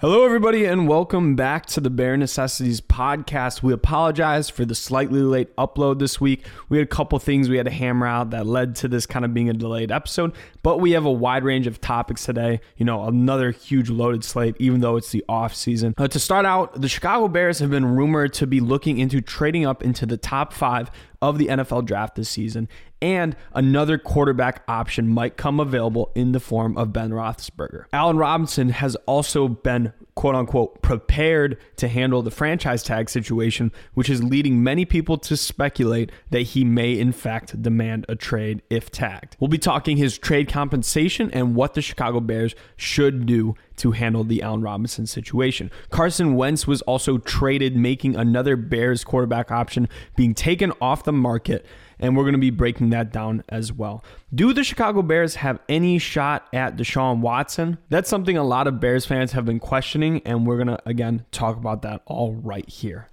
Hello, everybody, and welcome back to the Bare Necessities podcast. We apologize for the slightly late upload this week. We had a couple things we had to hammer out that led to this kind of being a delayed episode, but we have a wide range of topics today. You know, another huge loaded slate, even though it's the off season. Uh, to start out, the Chicago Bears have been rumored to be looking into trading up into the top five of the NFL draft this season, and another quarterback option might come available in the form of Ben Roethlisberger. Allen Robinson has also been quote unquote prepared to handle the franchise tag situation, which is leading many people to speculate that he may in fact demand a trade if tagged. We'll be talking his trade compensation and what the Chicago Bears should do to handle the Allen Robinson situation. Carson Wentz was also traded, making another Bears quarterback option being taken off the market and we're going to be breaking that down as well. Do the Chicago Bears have any shot at Deshaun Watson? That's something a lot of Bears fans have been questioning, and we're going to, again, talk about that all right here.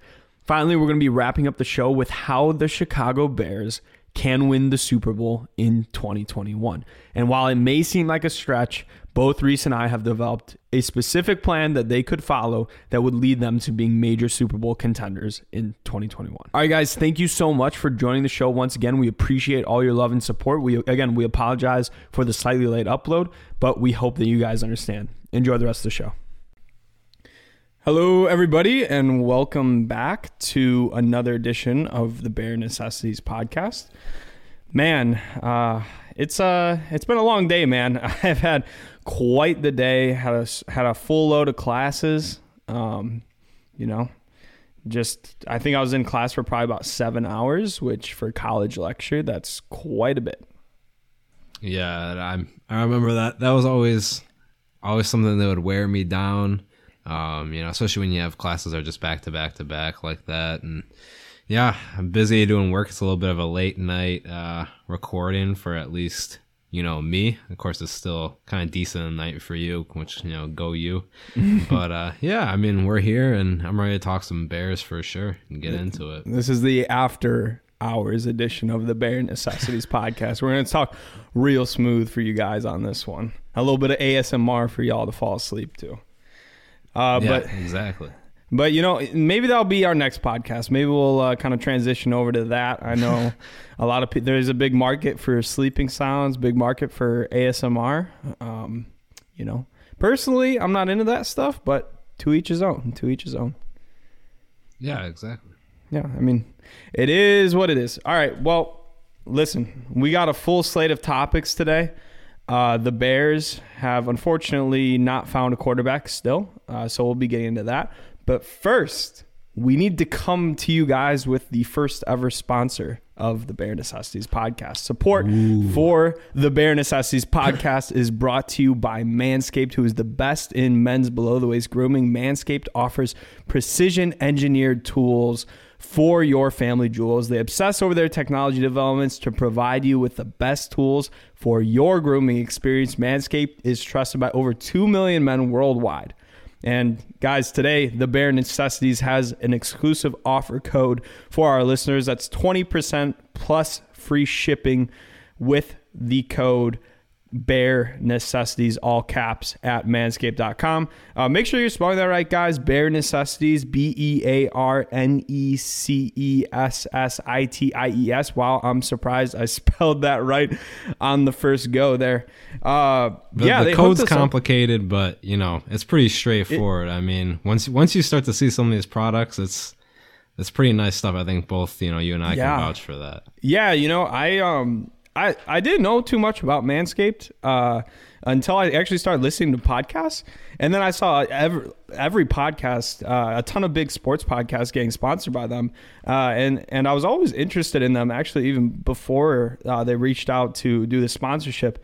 Finally, we're going to be wrapping up the show with how the Chicago Bears can win the Super Bowl in 2021. And while it may seem like a stretch, both Reese and I have developed a specific plan that they could follow that would lead them to being major Super Bowl contenders in 2021. All right, guys, thank you so much for joining the show once again. We appreciate all your love and support. We again, we apologize for the slightly late upload, but we hope that you guys understand. Enjoy the rest of the show. Hello, everybody, and welcome back to another edition of the Bare Necessities podcast. Man, uh, it's uh, it's been a long day, man. I've had quite the day. Had a had a full load of classes. Um, you know, just I think I was in class for probably about seven hours, which for college lecture, that's quite a bit. Yeah, I I remember that. That was always always something that would wear me down. Um, you know, especially when you have classes that are just back to back to back like that. And yeah, I'm busy doing work. It's a little bit of a late night uh, recording for at least you know me. Of course it's still kind of decent night for you which you know go you. But uh yeah i mean we're here and i'm ready to talk some bears for sure and get into it. this is the after hours edition of the Bear necessities podcast. We're going to talk real smooth for you guys on this one. A little bit of asmr for y'all to fall asleep to uh yeah, but exactly but you know, maybe that'll be our next podcast. Maybe we'll uh, kind of transition over to that. I know a lot of people. There's a big market for sleeping sounds, big market for ASMR. Um, you know, personally, I'm not into that stuff, but to each his own. To each his own. Yeah, exactly. Yeah, I mean, it is what it is. All right. Well, listen, we got a full slate of topics today. Uh, the Bears have unfortunately not found a quarterback still, uh, so we'll be getting into that. But first, we need to come to you guys with the first ever sponsor of the Bare Necessities podcast. Support Ooh. for the Bare Necessities podcast is brought to you by Manscaped, who is the best in men's below the waist grooming. Manscaped offers precision engineered tools for your family jewels. They obsess over their technology developments to provide you with the best tools for your grooming experience. Manscaped is trusted by over 2 million men worldwide. And guys, today the Bare Necessities has an exclusive offer code for our listeners. That's 20% plus free shipping with the code bare necessities all caps at manscaped.com uh, make sure you're spelling that right guys. Bare necessities b-e-a-r-n-e-c-e-s-s-i-t-i-e-s wow i'm surprised i spelled that right on the first go there. Uh, the, yeah the code's complicated up. but you know it's pretty straightforward. It, i mean once once you start to see some of these products it's it's pretty nice stuff. I think both you know you and i yeah. can vouch for that. Yeah you know i um I, I didn't know too much about Manscaped uh, until I actually started listening to podcasts. And then I saw every, every podcast, uh, a ton of big sports podcasts getting sponsored by them. Uh, and, and I was always interested in them, actually, even before uh, they reached out to do the sponsorship.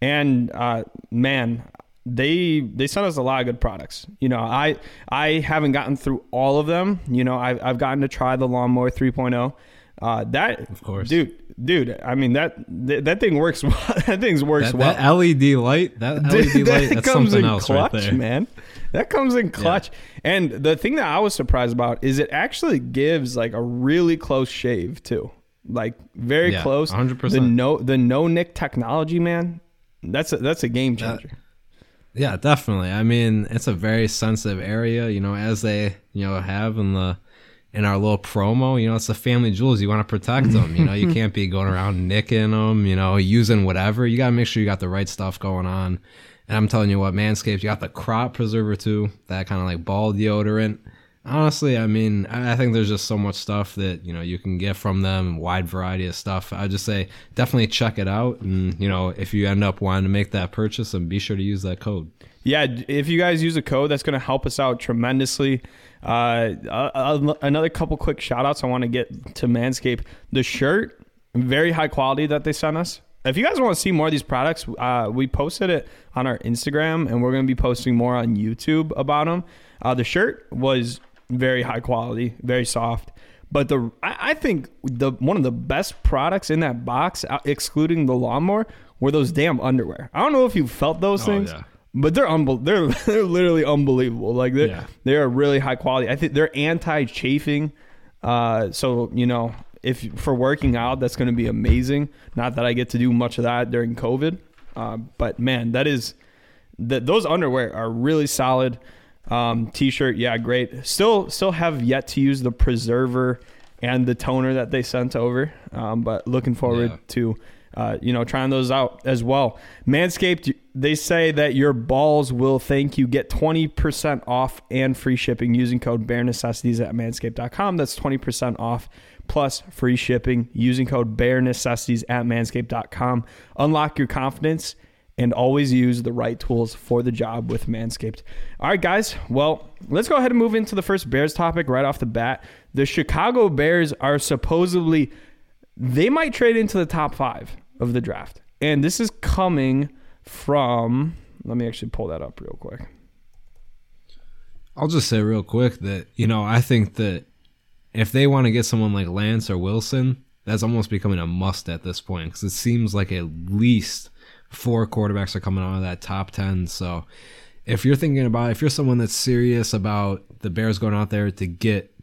And uh, man, they they sent us a lot of good products. You know, I I haven't gotten through all of them. You know, I've, I've gotten to try the lawnmower 3.0. Uh, that of course, dude, dude. I mean that that, that thing works. well that thing works that, well. That LED light, that LED light, that that's comes something in else clutch, right there, man. That comes in clutch. Yeah. And the thing that I was surprised about is it actually gives like a really close shave too, like very yeah, close. Hundred percent. The no the no nick technology, man. That's a, that's a game changer. That, Yeah, definitely. I mean, it's a very sensitive area, you know, as they, you know, have in the in our little promo, you know, it's the family jewels. You want to protect them. You know, you can't be going around nicking them, you know, using whatever. You got to make sure you got the right stuff going on. And I'm telling you what, Manscaped, you got the crop preserver too, that kind of like ball deodorant. Honestly, I mean, I think there's just so much stuff that you know you can get from them, wide variety of stuff. I just say definitely check it out, and you know if you end up wanting to make that purchase, then be sure to use that code. Yeah, if you guys use a code, that's going to help us out tremendously. Uh, another couple quick shout outs I want to get to Manscaped. The shirt, very high quality that they sent us. If you guys want to see more of these products, uh, we posted it on our Instagram, and we're going to be posting more on YouTube about them. Uh, the shirt was very high quality, very soft. But the I, I think the one of the best products in that box, uh, excluding the lawnmower, were those damn underwear. I don't know if you felt those oh, things. Yeah. But they're unbe- they're they're literally unbelievable. Like they yeah. they're really high quality. I think they're anti chafing. Uh, so you know, if for working out, that's going to be amazing. Not that I get to do much of that during COVID, uh, but man, that is that those underwear are really solid. Um, t-shirt, yeah, great. Still, still have yet to use the preserver and the toner that they sent over, um, but looking forward yeah. to uh, you know trying those out as well. Manscaped, they say that your balls will thank you. Get twenty percent off and free shipping using code Bare Necessities at Manscaped.com. That's twenty percent off plus free shipping using code Bare Necessities at Manscaped.com. Unlock your confidence and always use the right tools for the job with Manscaped. All right, guys. Well, let's go ahead and move into the first Bears topic right off the bat. The Chicago Bears are supposedly, they might trade into the top five of the draft. And this is coming from, let me actually pull that up real quick. I'll just say real quick that, you know, I think that if they want to get someone like Lance or Wilson, that's almost becoming a must at this point because it seems like at least four quarterbacks are coming out of that top 10. So if you're thinking about, if you're someone that's serious about the Bears going out there to get,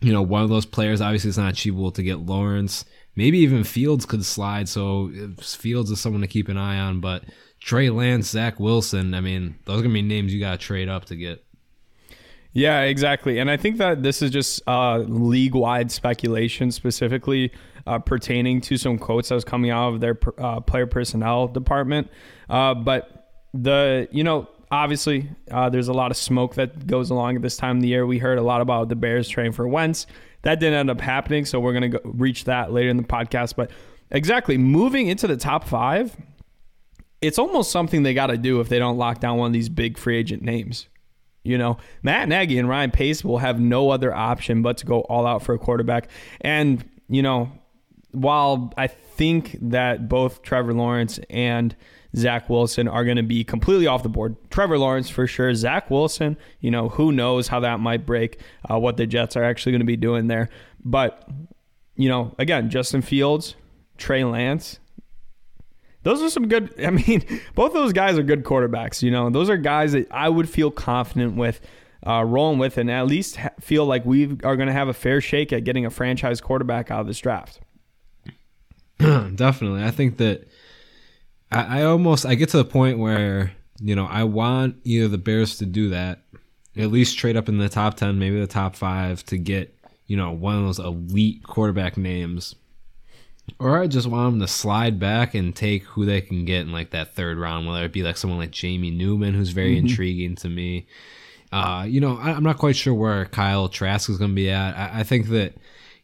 you know, one of those players, obviously it's not achievable to get Lawrence. Maybe even Fields could slide. So Fields is someone to keep an eye on. But Trey Lance, Zach Wilson, I mean, those are going to be names you got to trade up to get. Yeah, exactly. And I think that this is just uh, league wide speculation, specifically uh, pertaining to some quotes that was coming out of their uh, player personnel department. Uh, but the, you know, obviously uh, there's a lot of smoke that goes along at this time of the year. We heard a lot about the Bears training for Wentz. That didn't end up happening, so we're to reach that later in the podcast. But exactly, moving into the top five, it's almost something they got to do if they don't lock down one of these big free agent names. You know, Matt Nagy and Ryan Pace will have no other option but to go all out for a quarterback. And, you know, while I think that both Trevor Lawrence and Zach Wilson are going to be completely off the board. Trevor Lawrence for sure. Zach Wilson, you know, who knows how that might break, uh, what the Jets are actually going to be doing there. But, you know, again, Justin Fields, Trey Lance, those are some good. I mean, both those guys are good quarterbacks. You know, those are guys that I would feel confident with uh, rolling with, and at least ha- feel like we are going to have a fair shake at getting a franchise quarterback out of this draft. Definitely, I think that I, I almost I get to the point where you know I want either the Bears to do that, at least trade up in the top ten, maybe the top five, to get you know one of those elite quarterback names or I just want them to slide back and take who they can get in like that third round, whether it be like someone like Jamie Newman, who's very mm-hmm. intriguing to me. Uh, you know, I, am not quite sure where Kyle Trask is going to be at. I, I think that,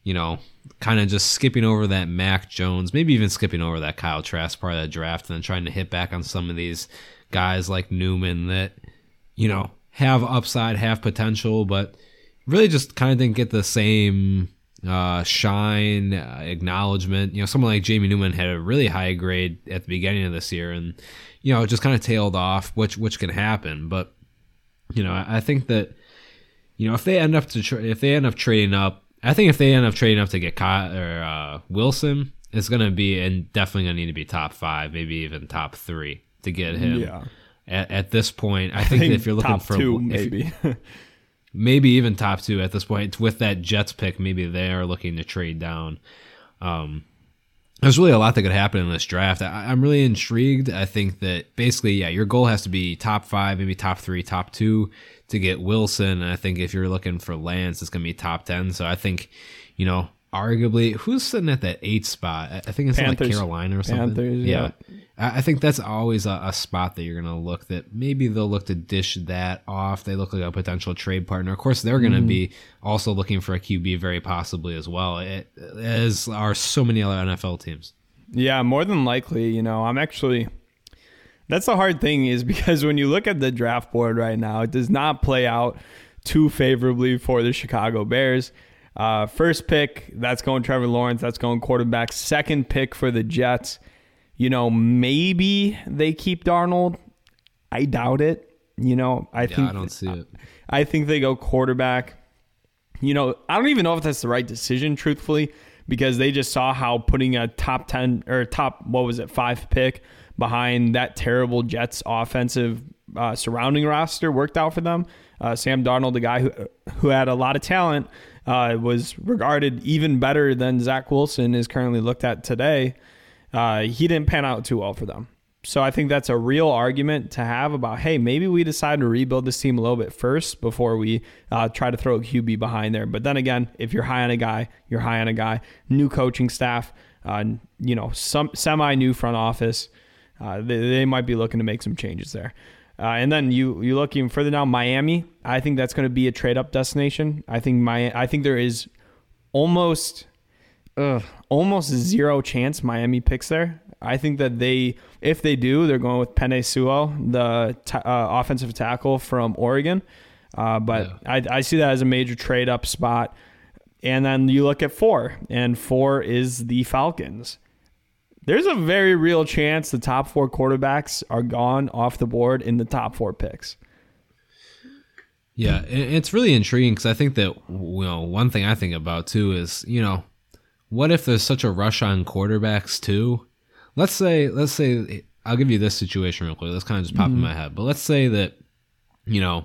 you know, kind of just skipping over that Mac Jones, maybe even skipping over that Kyle Trask part of that draft and then trying to hit back on some of these guys like Newman that, you know, have upside, have potential, but really just kind of didn't get the same uh, shine, uh, acknowledgement. You know, someone like Jamie Newman had a really high grade at the beginning of this year, and you know, just kind of tailed off, which which can happen. But you know, I, I think that you know if they end up to tra- if they end up trading up, I think if they end up trading up to get Kyle or uh, Wilson, it's gonna be and definitely gonna need to be top five, maybe even top three to get him. Yeah. At, at this point, I think, I think if you're looking for two, maybe. maybe even top two at this point with that Jets pick. Maybe they are looking to trade down. Um, there's really a lot that could happen in this draft. I, I'm really intrigued. I think that basically, yeah, your goal has to be top five, maybe top three, top two to get Wilson. And I think if you're looking for Lance, it's going to be top 10. So I think, you know, arguably, who's sitting at that eight spot? I think it's like Carolina or something. Panthers, yeah. yeah. I think that's always a, a spot that you're going to look that maybe they'll look to dish that off. They look like a potential trade partner. Of course, they're going to mm-hmm. be also looking for a QB very possibly as well, it, as are so many other NFL teams. Yeah, more than likely. You know, I'm actually. That's the hard thing is because when you look at the draft board right now, it does not play out too favorably for the Chicago Bears. Uh, first pick, that's going Trevor Lawrence. That's going quarterback. Second pick for the Jets you know, maybe they keep Darnold. I doubt it. You know, I yeah, think I don't see it. I think they go quarterback. You know, I don't even know if that's the right decision, truthfully, because they just saw how putting a top ten or top what was it five pick behind that terrible Jets offensive uh, surrounding roster worked out for them. Uh, Sam Darnold, the guy who who had a lot of talent, uh, was regarded even better than Zach Wilson is currently looked at today uh, he didn't pan out too well for them. So I think that's a real argument to have about, hey, maybe we decide to rebuild this team a little bit first before we uh, try to throw a QB behind there. But then again, if you're high on a guy, you're high on a guy. New coaching staff, uh, you know, some semi new front office. Uh, they, they, might be looking to make some changes there. Uh, and then you you look even further down, Miami. I think that's going to be a trade up destination. I think my I think there is almost ugh, almost zero chance Miami picks there. I think that they, if they do, they're going with Penei Sewell, the t- uh, offensive tackle from Oregon. Uh, but yeah. I, I see that as a major trade up spot. And then you look at four, and four is the Falcons. There's a very real chance the top four quarterbacks are gone off the board in the top four picks. Yeah, it's really intriguing because I think that you know one thing I think about too is you know what if there's such a rush on quarterbacks too? Let's say, let's say, I'll give you this situation real quick. Let's kind of just pop mm-hmm. in my head. But let's say that, you know,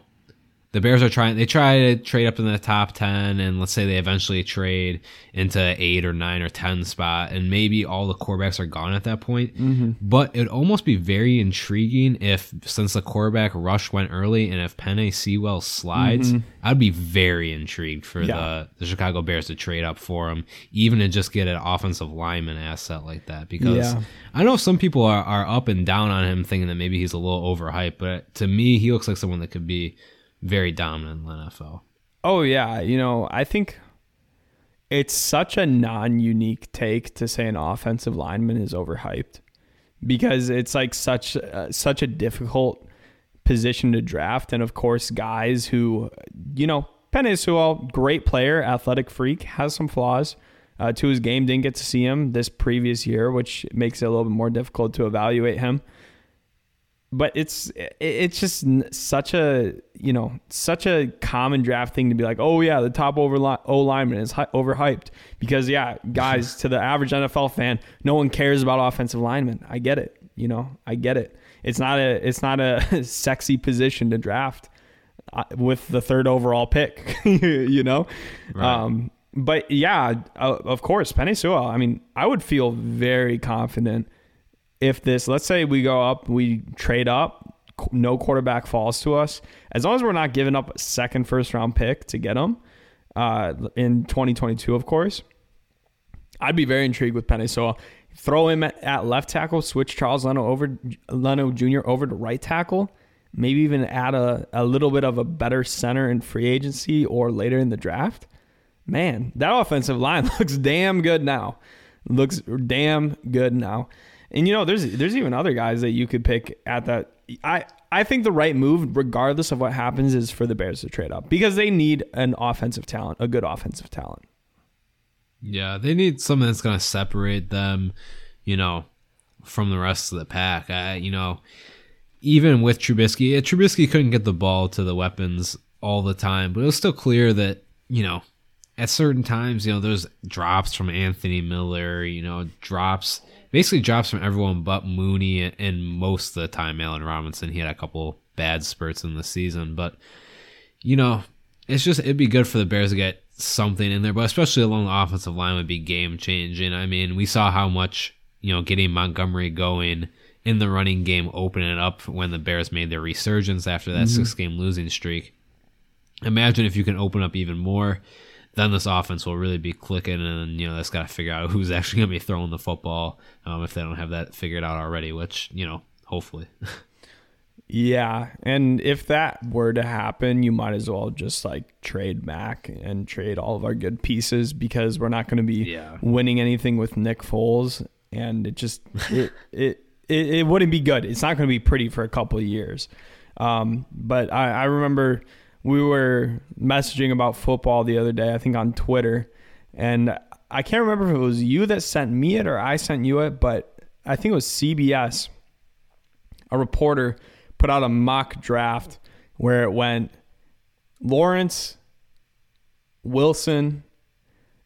the Bears are trying. They try to trade up in the top ten, and let's say they eventually trade into eight or nine or ten spot, and maybe all the quarterbacks are gone at that point. Mm-hmm. But it'd almost be very intriguing if, since the quarterback rush went early, and if Penei Sewell slides, mm-hmm. I'd be very intrigued for yeah. the the Chicago Bears to trade up for him, even to just get an offensive lineman asset like that. Because yeah. I know some people are, are up and down on him, thinking that maybe he's a little overhyped, but to me, he looks like someone that could be very dominant in the NFL. Oh yeah, you know, I think it's such a non-unique take to say an offensive lineman is overhyped because it's like such uh, such a difficult position to draft and of course guys who you know Penei Sewell, great player, athletic freak, has some flaws uh, to his game. Didn't get to see him this previous year, which makes it a little bit more difficult to evaluate him but it's it's just such a you know such a common draft thing to be like oh yeah the top over O lineman is overhyped. Because yeah guys to the average NFL fan no one cares about offensive linemen. I get it you know I get it. It's not a it's not a sexy position to draft uh, with the third overall pick you know? Right. um, but yeah uh, of course Sewell I mean I would feel very confident if this, let's say we go up, we trade up, no quarterback falls to us, as long as we're not giving up a second first round pick to get him uh, in 2022, of course, I'd be very intrigued with Penny. So throw him at, at left tackle, switch Charles Leno over Leno Jr. over to right tackle, maybe even add a, a little bit of a better center in free agency or later in the draft. Man, that offensive line looks damn good now. Looks damn good now. And you know, there's there's even other guys that you could pick at that. I I think the right move, regardless of what happens, is for the Bears to trade up because they need an offensive talent, a good offensive talent. Yeah, they need something that's going to separate them, you know, from the rest of the pack. I, you know, even with Trubisky, Trubisky couldn't get the ball to the weapons all the time, but it was still clear that you know at certain times, you know, there's drops from Anthony Miller, you know, drops basically drops from everyone but Mooney and most of the time Allen Robinson. He had a couple bad spurts in the season, but you know, it's just it'd be good for the Bears to get something in there, but especially along the offensive line would be game changing. I mean, we saw how much you know getting Montgomery going in the running game opening it up when the Bears made their resurgence after that mm-hmm. six game losing streak. Imagine if you can open up even more, then this offense will really be clicking, and you know that's got to figure out who's actually going to be throwing the football um, if they don't have that figured out already. Which you know, hopefully. Yeah, and if that were to happen, you might as well just like trade Mac and trade all of our good pieces because we're not going to be yeah. winning anything with Nick Foles, and it just it, it it it wouldn't be good. It's not going to be pretty for a couple of years. Um, but I, I remember we were messaging about football the other day, I think on Twitter, and I can't remember if it was you that sent me it or I sent you it, but I think it was CBS, a reporter put out a mock draft where it went Lawrence, Wilson,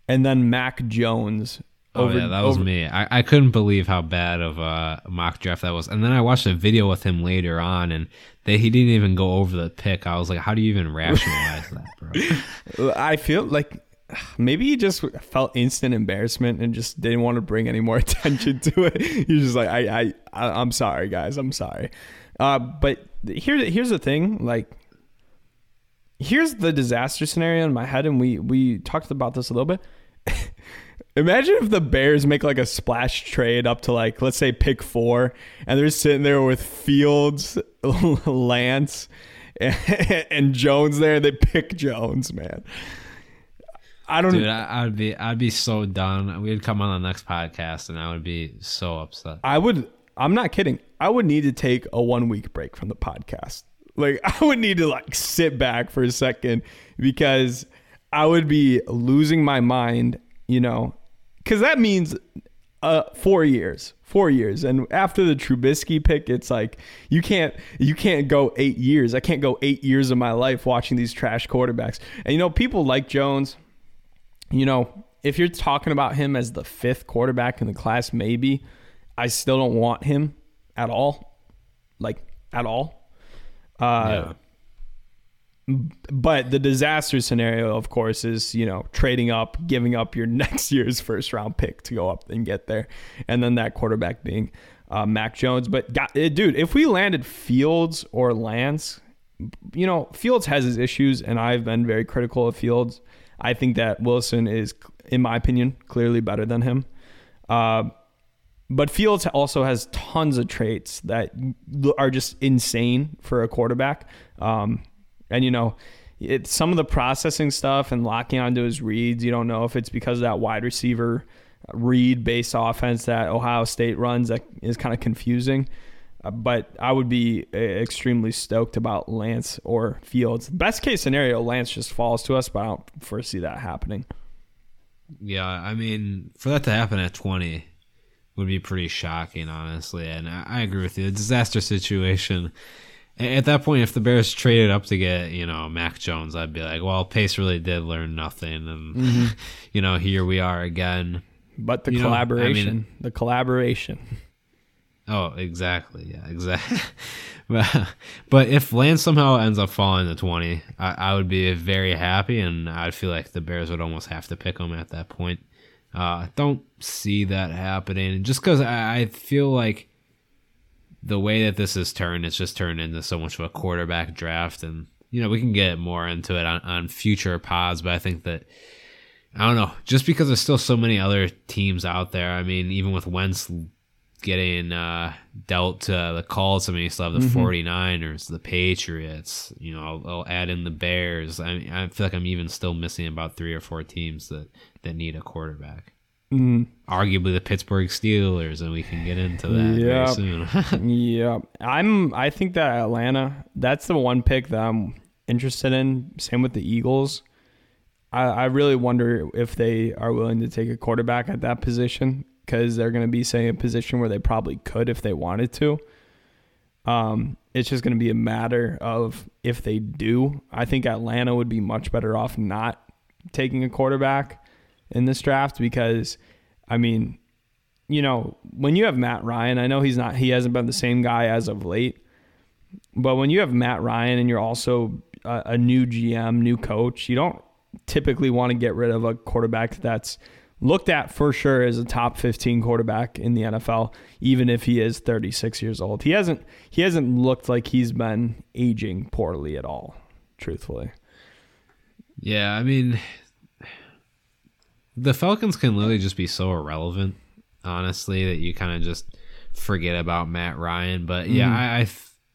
and then Mac Jones. Oh over, yeah, that was over. me. I, I couldn't believe how bad of a mock draft that was. And then I watched a video with him later on, and they, he didn't even go over the pick. I was like, how do you even rationalize that, bro? I feel like maybe he just felt instant embarrassment and just didn't want to bring any more attention to it. He's just like, I, I, I I'm sorry, guys. I'm sorry. Uh, but here, here's the thing. Like, here's the disaster scenario in my head, and we we talked about this a little bit. Imagine if the Bears make like a splash trade up to like let's say pick four, and they're sitting there with Fields, Lance, and, and Jones there. They pick Jones, man. I don't. Dude, I, would be, I'd be so done. We'd come on the next podcast, and I would be so upset. I would. I'm not kidding. I would need to take a one week break from the podcast. Like I would need to like sit back for a second because I would be losing my mind, you know, because that means uh four years, four years, and after the Trubisky pick, it's like you can't you can't go eight years. I can't go eight years of my life watching these trash quarterbacks. And you know, people like Jones. You know, if you're talking about him as the fifth quarterback in the class, maybe I still don't want him at all, like at all. Uh, yeah. But the disaster scenario, of course, is you know trading up, giving up your next year's first round pick to go up and get there, and then that quarterback being uh, Mac Jones. But God, eh, dude, if we landed Fields or Lance, you know Fields has his issues, and I've been very critical of Fields. I think that Wilson is, in my opinion, clearly better than him. Uh, but Fields also has tons of traits that are just insane for a quarterback. Um, and you know, it's some of the processing stuff and locking onto his reads. You don't know if it's because of that wide receiver read based offense that Ohio State runs that is kind of confusing. Uh, but I would be uh, extremely stoked about Lance or Fields. Best case scenario, Lance just falls to us, but I don't foresee that happening. Yeah, I mean, for that to happen at 20, would be pretty shocking, honestly. And I, I agree with you. The disaster situation. At that point, if the Bears traded up to get, you know, Mac Jones, I'd be like, well, Pace really did learn nothing. And, mm-hmm. you know, here we are again. But the you collaboration, know, I mean, the collaboration. Oh, exactly. Yeah, exactly. but if Lance somehow ends up falling to 20, I, I, would be very happy, and I'd feel like the Bears would almost have to pick him at that point. Uh, don't see that happening just because I, I feel like the way that this is turned, it's just turned into so much of a quarterback draft. And, you know, we can get more into it on, on future pods, but I think that, I don't know, just because there's still so many other teams out there. I mean, even with Wentz getting uh, dealt uh, the calls, I mean, you still have the mm-hmm. 49ers, the Patriots, you know, I'll, I'll add in the Bears. I, mean, I feel like I'm even still missing about three or four teams that that need a quarterback. Mm. Arguably the Pittsburgh Steelers, and we can get into that yep. very soon. yeah, I'm. I think that Atlanta. That's the one pick that I'm interested in. Same with the Eagles. I, I really wonder if they are willing to take a quarterback at that position because they're going to be saying a position where they probably could if they wanted to. Um, it's just going to be a matter of if they do. I think Atlanta would be much better off not taking a quarterback in this draft because, I mean, you know, when you have Matt Ryan, I know he's not, he hasn't been the same guy as of late, but when you have Matt Ryan and you're also a, a new GM, new coach, you don't, typically want to get rid of a quarterback that's looked at for sure as a top 15 quarterback in the NFL, even if he is 36 years old. He hasn't he hasn't looked like he's been aging poorly at all, truthfully. Yeah, I mean, the Falcons can literally just be so irrelevant, honestly, that you kind of just forget about Matt Ryan. But yeah, mm-hmm. I, I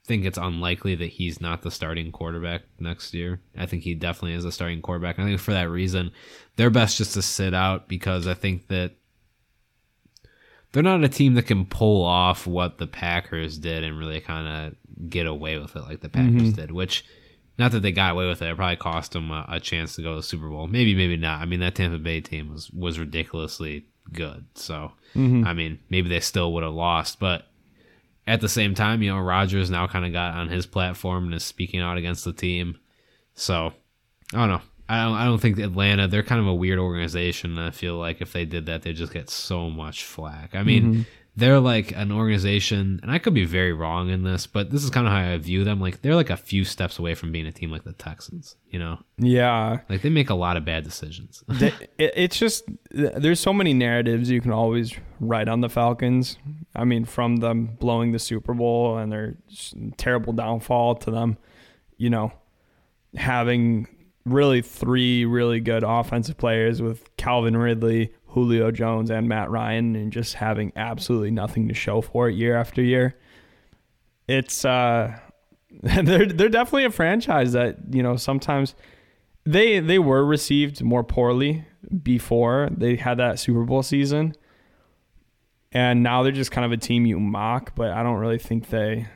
think it's unlikely that he's not the starting quarterback next year. I think he definitely is a starting quarterback. I think for that reason, they're best just to sit out because I think that they're not a team that can pull off what the Packers did and really kind of get away with it like the Packers mm-hmm. did, which not that they got away with it. It probably cost them a, a, chance to go to the Super Bowl. Maybe, maybe not. I mean, that Tampa Bay team was was ridiculously good. So, mm-hmm. I mean, maybe they still would have lost, but at the same time, you know, Rodgers now kind of got on his platform and is speaking out against the team. So, I don't know. I don't, I don't think Atlanta, they're kind of a weird organization. I feel like if they did that, they'd just get so much flack. I mean, mm-hmm they're like an organization, and I could be very wrong in this, but this is kind of how I view them. Like they're like a few steps away from being a team like the Texans, you know? Yeah. Like they make a lot of bad decisions. it's just there's so many narratives you can always write on the Falcons. I mean, from them blowing the Super Bowl and their terrible downfall to them, you know, having really three really good offensive players with Calvin Ridley, Julio Jones and Matt Ryan and just having absolutely nothing to show for it year after year. It's uh they're they're definitely a franchise that, you know, sometimes they they were received more poorly before they had that Super Bowl season. And now they're just kind of a team you mock, but I don't really think they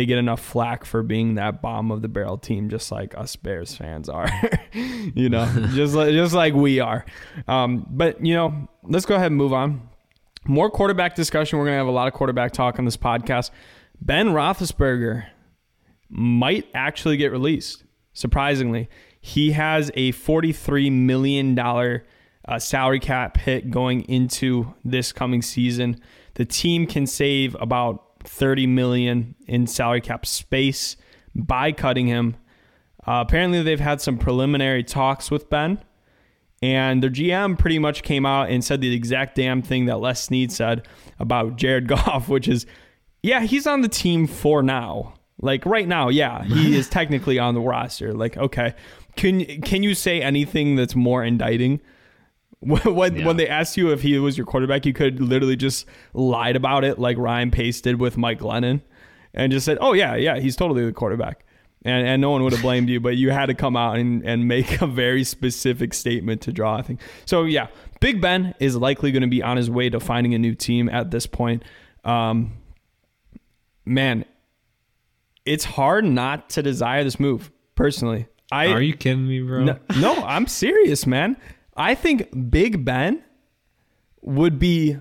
they get enough flack for being that bomb of the barrel team, just like us Bears fans are, you know, just like, just like we are. Um, but you know, let's go ahead and move on. More quarterback discussion. We're gonna have a lot of quarterback talk on this podcast. Ben Roethlisberger might actually get released. Surprisingly, he has a forty-three million dollar uh, salary cap hit going into this coming season. The team can save about 30 million in salary cap space by cutting him. Uh, apparently, they've had some preliminary talks with Ben, and their GM pretty much came out and said the exact damn thing that Les Snead said about Jared Goff, which is, yeah, he's on the team for now. Like right now, yeah, he is technically on the roster. Like, okay, can can you say anything that's more indicting? When yeah. when they asked you if he was your quarterback, you could literally just lied about it like Ryan Pace did with Mike Glennon, and just said, "Oh yeah, yeah, he's totally the quarterback." And, and no one would have blamed you, but you had to come out and, and make a very specific statement to draw. I think so. Yeah, Big Ben is likely going to be on his way to finding a new team at this point. Um, man, it's hard not to desire this move. Personally, I are you kidding me, bro? No, no I'm serious, man. I think Big Ben would be.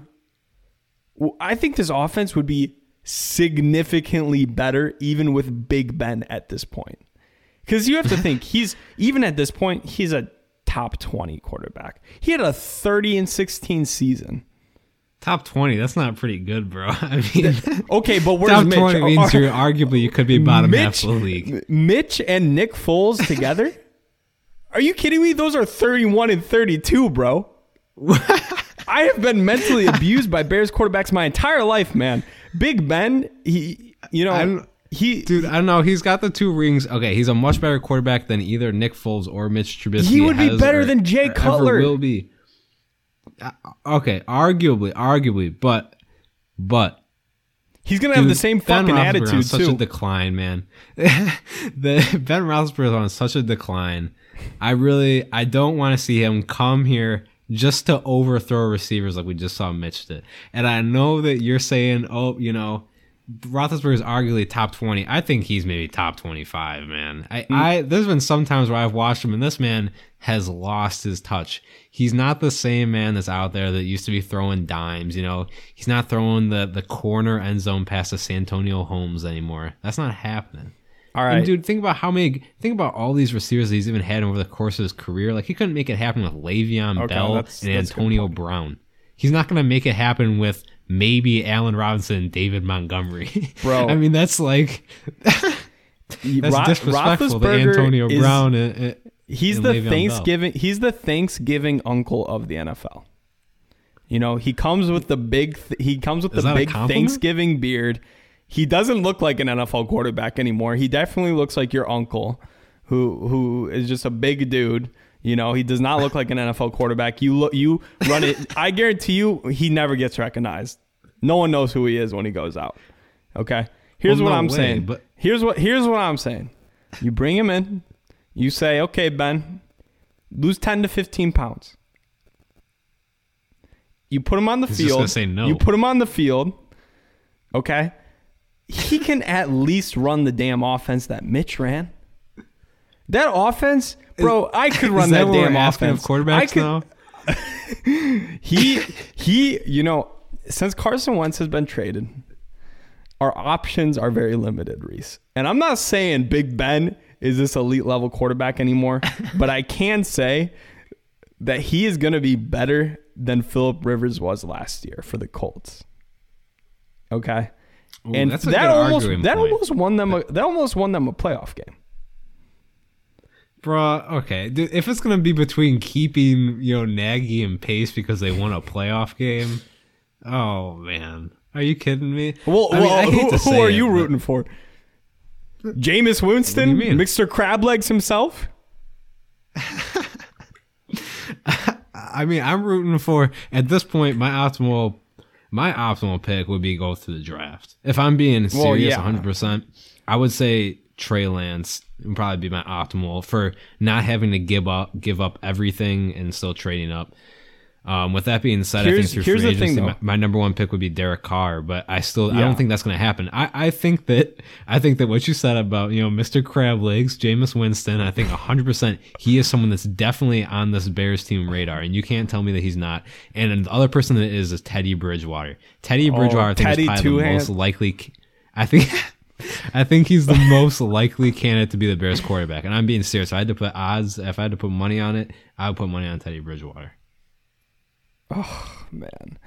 I think this offense would be significantly better even with Big Ben at this point. Because you have to think he's even at this point he's a top twenty quarterback. He had a thirty and sixteen season. Top twenty, that's not pretty good, bro. I mean, okay, but where's top Mitch? twenty means you're arguably you could be bottom Mitch, half of the league. Mitch and Nick Foles together. Are you kidding me? Those are 31 and 32, bro. I have been mentally abused by Bears quarterbacks my entire life, man. Big Ben, he, you know, I'm, he, dude, I don't know. He's got the two rings. Okay, he's a much better quarterback than either Nick Foles or Mitch Trubisky. He would be better or, than Jay Cutler. Will be. Uh, okay, arguably, arguably, but, but He's gonna Dude, have the same ben fucking attitude on such too. a decline, man. the Ben Roethlisberger is on such a decline. I really, I don't want to see him come here just to overthrow receivers like we just saw Mitch did. And I know that you're saying, oh, you know, Roethlisberger is arguably top 20. I think he's maybe top 25, man. I, mm. I there's been some times where I've watched him and this man has lost his touch. He's not the same man that's out there that used to be throwing dimes, you know. He's not throwing the the corner end zone pass to Santonio Holmes anymore. That's not happening. All right, and dude. Think about how many. Think about all these receivers he's even had over the course of his career. Like he couldn't make it happen with Le'Veon okay, Bell that's, and that's Antonio Brown. He's not going to make it happen with maybe Allen Robinson and David Montgomery. Bro, I mean that's like that's Ro- disrespectful to Antonio is, Brown. And, He's and the Le'Veon Bell. Thanksgiving. He's the Thanksgiving uncle of the NFL. You know, he comes with the big. Th- he comes with Is the big? Thanksgiving beard. He doesn't look like an NFL quarterback anymore. He definitely looks like your uncle, who who is just a big dude. You know, he does not look like an NFL quarterback. You look, you run it. I guarantee you, he never gets recognized. No one knows who he is when he goes out. Okay. Here's Well, what no I'm way, saying. but- here's what here's what I'm saying. You bring him in. You say, okay, Ben, lose 10 to 15 pounds. You put him on the He's just field. gonna say no. You put him on the field. Okay. He can at least run the damn offense that Mitch ran. That offense, bro, I could run Is that that, damn offense. of quarterbacks I could, now? he he you know since Carson Wentz has been traded our options are very limited Reese and I'm not saying Big Ben is this elite level quarterback anymore but I can say that he is going to be better than Philip Rivers was last year for the Colts okay Ooh, and that almost that point. almost won them a, that almost won them a playoff game Bruh, okay. If it's gonna be between keeping, you know, Nagy and Pace because they won a playoff game, oh man. Are you kidding me? Well, I mean, I well hate who, who are it, you rooting for? Jameis Winston? Mr. Crablegs himself? I mean, I'm rooting for at this point my optimal my optimal pick would be go through the draft. If I'm being Well, serious yeah. 100%, I would say Trey Lance would probably be my optimal for not having to give up give up everything and still trading up. Um, with that being said, I Here's- think through here's free the thing, agency, though. my, my number one pick would be Derek Carr, but I still I don't think that's going to happen. I, I think that I think that what you said about you know Mr. Crab Legs, Jameis Winston, I think 100 percent he is someone that's definitely on this Bears team radar, and you can't tell me that he's not. And the other person that is is Teddy Bridgewater. Teddy Bridgewater, I think Oh, Teddy is probably the Two-Hand. most likely. I think. I think he's the most likely candidate to be the Bears quarterback, and I'm being serious. If I had to put odds, if I had to put money on it, I would put money on Teddy Bridgewater. Oh man.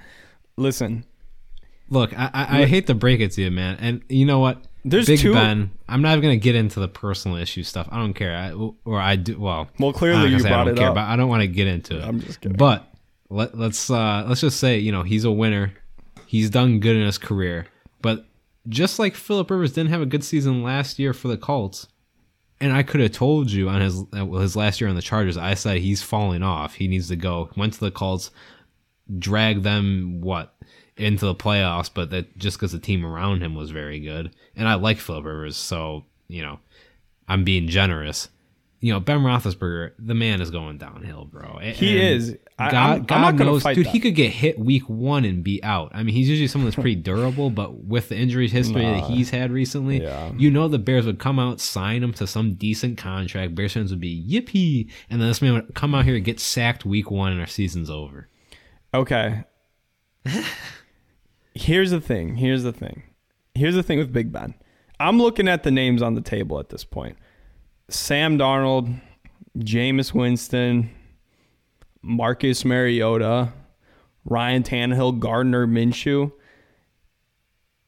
Listen, Look, I, I, I hate to break it to you, man, and you know what? There's Big two- Ben. I'm not even gonna get into the personal issue stuff. I don't care. I, or I do. Well, Well, clearly I'm not gonna you say I don't it care, up. but I don't want to get into it. I'm just kidding. But let, let's uh, let's just say you know he's a winner. He's done good in his career, but just like Philip Rivers didn't have a good season last year for the Colts, and I could have told you on his uh, well, his last year on the Chargers, I said he's falling off. He needs to go. Went to the Colts, drag them what into the playoffs, but that just because the team around him was very good, and I like Philip Rivers, so you know I'm being generous. You know Ben Roethlisberger, the man is going downhill, bro. He is. I- God, I'm- I'm not knows, dude. that. He could get hit week one and be out. I mean, he's usually someone that's pretty durable, but with the injury history that he's had recently, Yeah. you know the Bears would come out, sign him to some decent contract. Bears fans would be yippee, and then this man would come out here and get sacked week one, and our season's over. Okay. Here's the thing. Here's the thing. Here's the thing with Big Ben. I'm looking at the names on the table at this point. Sam Darnold, Jameis Winston, Marcus Mariota, Ryan Tannehill, Gardner Minshew.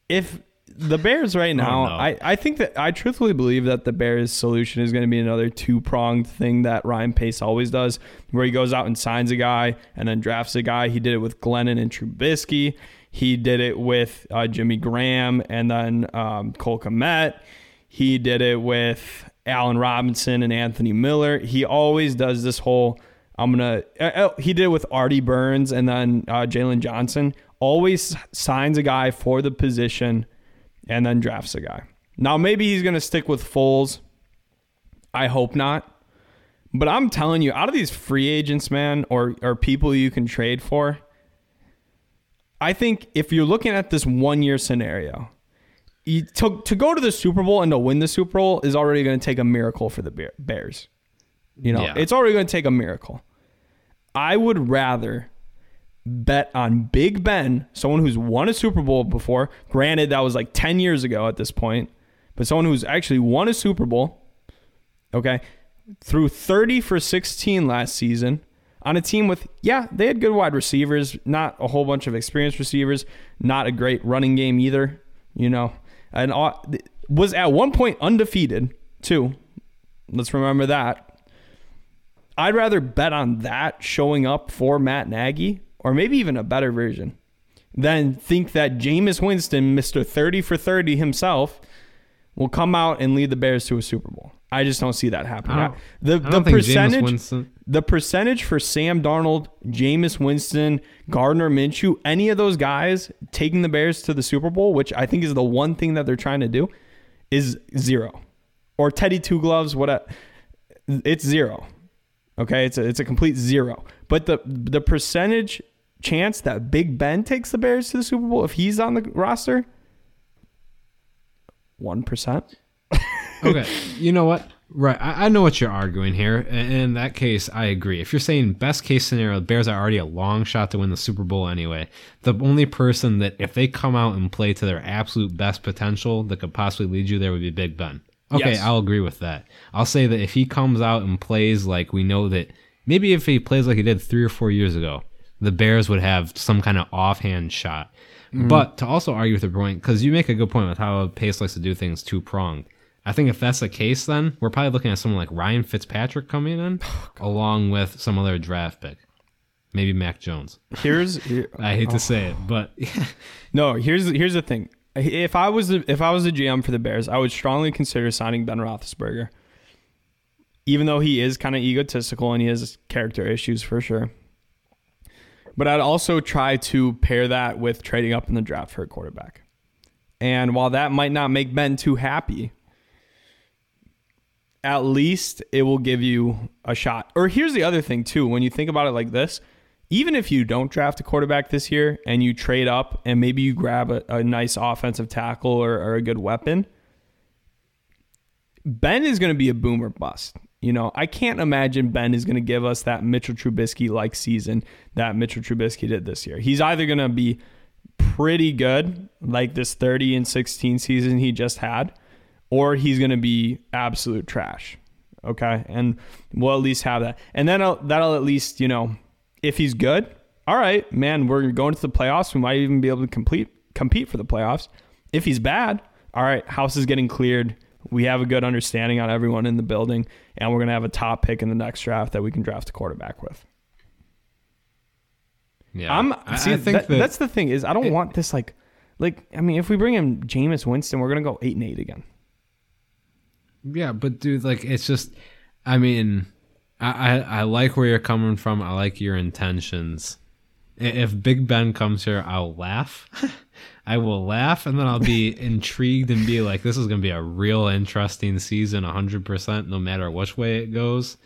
If the Bears right now, no. I, I think that I truthfully believe that the Bears solution is going to be another two pronged thing that Ryan Pace always does, where he goes out and signs a guy and then drafts a guy. He did it with Glennon and Trubisky. He did it with uh, Jimmy Graham and then um, Cole Kmet. He did it with Allen Robinson and Anthony Miller. He always does this whole. I'm gonna. Uh, uh, he did it with Artie Burns and then uh, Jaylon Johnson. Always signs a guy for the position, and then drafts a guy. Now maybe he's gonna stick with Foles. I hope not. But I'm telling you, out of these free agents, man, or or people you can trade for, I think if you're looking at this one year scenario, you, to, to go to the Super Bowl and to win the Super Bowl is already going to take a miracle for the Bears. You know, Yeah. it's already going to take a miracle. I would rather bet on Big Ben, someone who's won a Super Bowl before. Granted, that was like 10 years ago at this point, but someone who's actually won a Super Bowl, okay, threw 30 for 16 last season on a team with, yeah, they had good wide receivers, not a whole bunch of experienced receivers, not a great running game either, you know, and was at one point undefeated, too. Let's remember that. I'd rather bet on that showing up for Matt Nagy, or maybe even a better version, than think that Jameis Winston, Mr. 30 for 30 himself, will come out and lead the Bears to a Super Bowl. I just don't see that happening. I the I the percentage the percentage for Sam Darnold, Jameis Winston, Gardner Minshew, any of those guys taking the Bears to the Super Bowl, which I think is the one thing that they're trying to do, is zero. Or Teddy Two Gloves, what? a, It's zero. Okay, it's a it's a complete zero. But the the percentage chance that Big Ben takes the Bears to the Super Bowl if he's on the roster, one percent. okay, you know what? Right, I, I know what you're arguing here. and In that case, I agree. If you're saying best case scenario, the Bears are already a long shot to win the Super Bowl anyway. The only person that, if they come out and play to their absolute best potential, that could possibly lead you there would be Big Ben. Okay, Yes. I'll agree with that. I'll say that if he comes out and plays like we know that, maybe if he plays like he did three or four years ago, the Bears would have some kind of offhand shot. But to also argue with the point, because you make a good point with how Pace likes to do things two pronged. I think if that's the case, then we're probably looking at someone like Ryan Fitzpatrick coming in, oh, along with some other draft pick, maybe Mac Jones. Here's I hate to oh. say it, but No, here's here's the thing. If I was the, if I was the GM for the Bears, I would strongly consider signing Ben Roethlisberger. Even though he is kind of egotistical and he has character issues for sure. But I'd also try to pair that with trading up in the draft for a quarterback. And while that might not make Ben too happy, at least it will give you a shot. Or here's the other thing too, when you think about it like this, even if you don't draft a quarterback this year and you trade up and maybe you grab a, a nice offensive tackle or, or a good weapon, Ben is going to be a boomer bust. You know, I can't imagine Ben is going to give us that Mitchell Trubisky like season that Mitchell Trubisky did this year. He's either going to be pretty good, like this 30 and 16 season he just had, or he's going to be absolute trash. Okay. And we'll at least have that. And then I'll, that'll at least, you know, if he's good, all right, man, we're going to the playoffs. We might even be able to complete compete for the playoffs. If he's bad, all right, house is getting cleared. We have a good understanding on everyone in the building, and we're going to have a top pick in the next draft that we can draft a quarterback with. yeah, I'm I, see, I think that- that, that's the thing is I don't want this like like I mean if we bring in Jameis Winston, we're gonna go eight and eight again. Yeah, but dude, like it's just I mean, I, I I like where you're coming from. I like your intentions. If Big Ben comes here, I'll laugh. I will laugh and then I'll be intrigued and be like, this is gonna be a real interesting season, hundred percent, no matter which way it goes.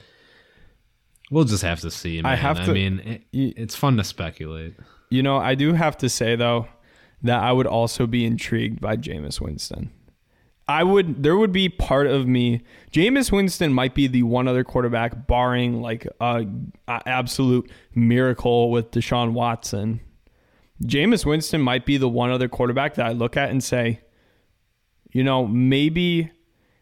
We'll just have to see, man. I have to, I mean, it, it's fun to speculate. You know, I do have to say though that I would also be intrigued by Jameis Winston. I would there would be part of me Jameis Winston might be the one other quarterback barring like a, a absolute miracle with Deshaun Watson. Jameis Winston might be the one other quarterback that I look at and say, you know, maybe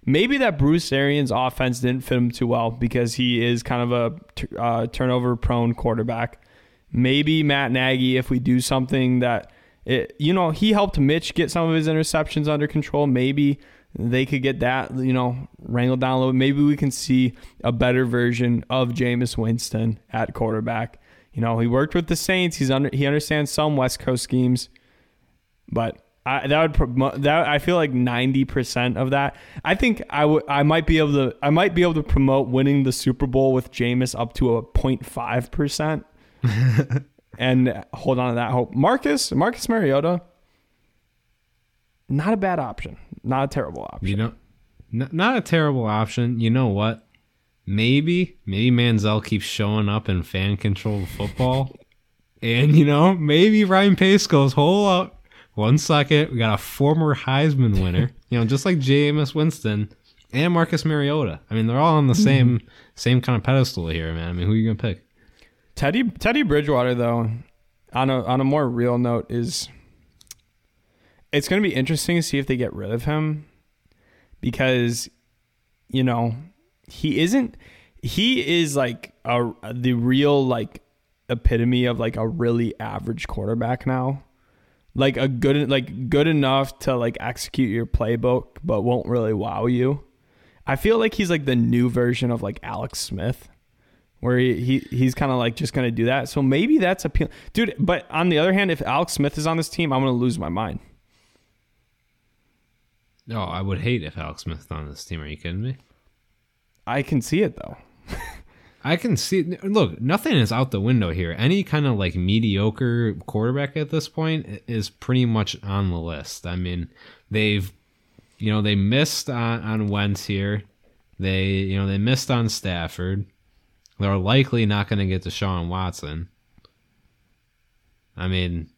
maybe that Bruce Arians offense didn't fit him too well because he is kind of a uh, turnover prone quarterback. Maybe Matt Nagy, if we do something that, it, you know, he helped Mitch get some of his interceptions under control. Maybe they could get that, you know, wrangled down a little. Maybe we can see a better version of Jameis Winston at quarterback. You know, he worked with the Saints. He's under. He understands some West Coast schemes, but I, that would promote that. I feel like ninety percent of that. I think I would. I might be able to. I might be able to promote winning the Super Bowl with Jameis up to a 05 percent, and hold on to that hope. Marcus Marcus Mariota, not a bad option. Not a terrible option. You know, not a terrible option. You know what? Maybe, maybe Manziel keeps showing up in fan controlled football. and, you know, maybe Ryan Pace goes, hold up. One second. We got a former Heisman winner, you know, just like Jameis Winston and Marcus Mariota. I mean, they're all on the mm-hmm. same same kind of pedestal here, man. I mean, who are you going to pick? Teddy Teddy Bridgewater though, on a on a more real note, is it's going to be interesting to see if they get rid of him because you know he isn't he is like a the real like epitome of like a really average quarterback now like a good like good enough to like execute your playbook but won't really wow you i feel like he's like the new version of like alex smith where he, he he's kind of like just gonna do that. So maybe that's appeal, dude. But on the other hand, if Alex Smith is on this team, I'm gonna lose my mind. No, I would hate if Alex Smith was on this team. Are you kidding me? I can see it though. I can see. Look, nothing is out the window here. Any kind of like mediocre quarterback at this point is pretty much on the list. I mean, they've, you know, they missed on on Wentz here. They, you know, they missed on Stafford. They're likely not going to get to Sean Watson. I mean,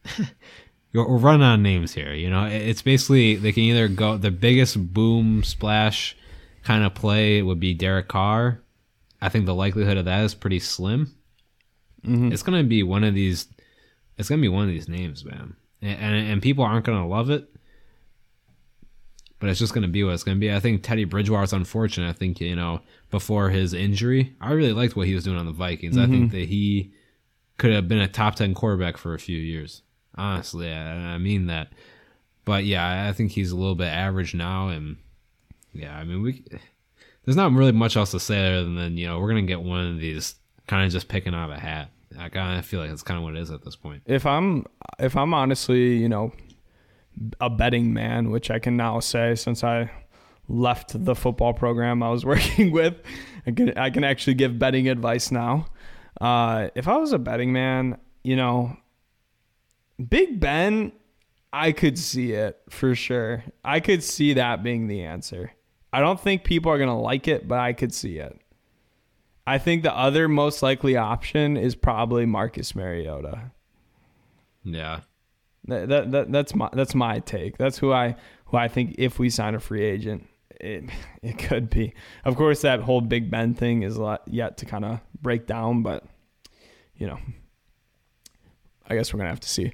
we're running on names here. You know, it's basically they can either go the biggest boom splash kind of play would be Derek Carr. I think the likelihood of that is pretty slim. Mm-hmm. It's gonna be one of these. It's gonna be one of these names, man, and and, and people aren't gonna love it. But it's just going to be what it's going to be. I think Teddy Bridgewater's unfortunate. I think, you know, before his injury, I really liked what he was doing on the Vikings. Mm-hmm. I think mm-hmm. that he could have been a top 10 quarterback for a few years. Honestly, I, I mean that. But yeah, I think he's a little bit average now. And yeah, I mean, we there's not really much else to say other than, you know, we're to get one of these kind of just picking out of a hat. I kind of feel like that's kind of what it is at this point. If I'm, if I'm honestly, you know, a betting man, which I can now say since I left the football program I was working with. I can I can actually give betting advice now. Uh, if I was a betting man, you know, Big Ben, I could see it for sure. I could see that being the answer. I don't think people are gonna like it, but I could see it. I think the other most likely option is probably Marcus Mariota. Yeah. That, that, that that's my that's my take. That's who I who I think if we sign a free agent, it it could be. Of course, that whole Big Ben thing is a lot yet to kind of break down, but you know, I guess we're gonna have to see.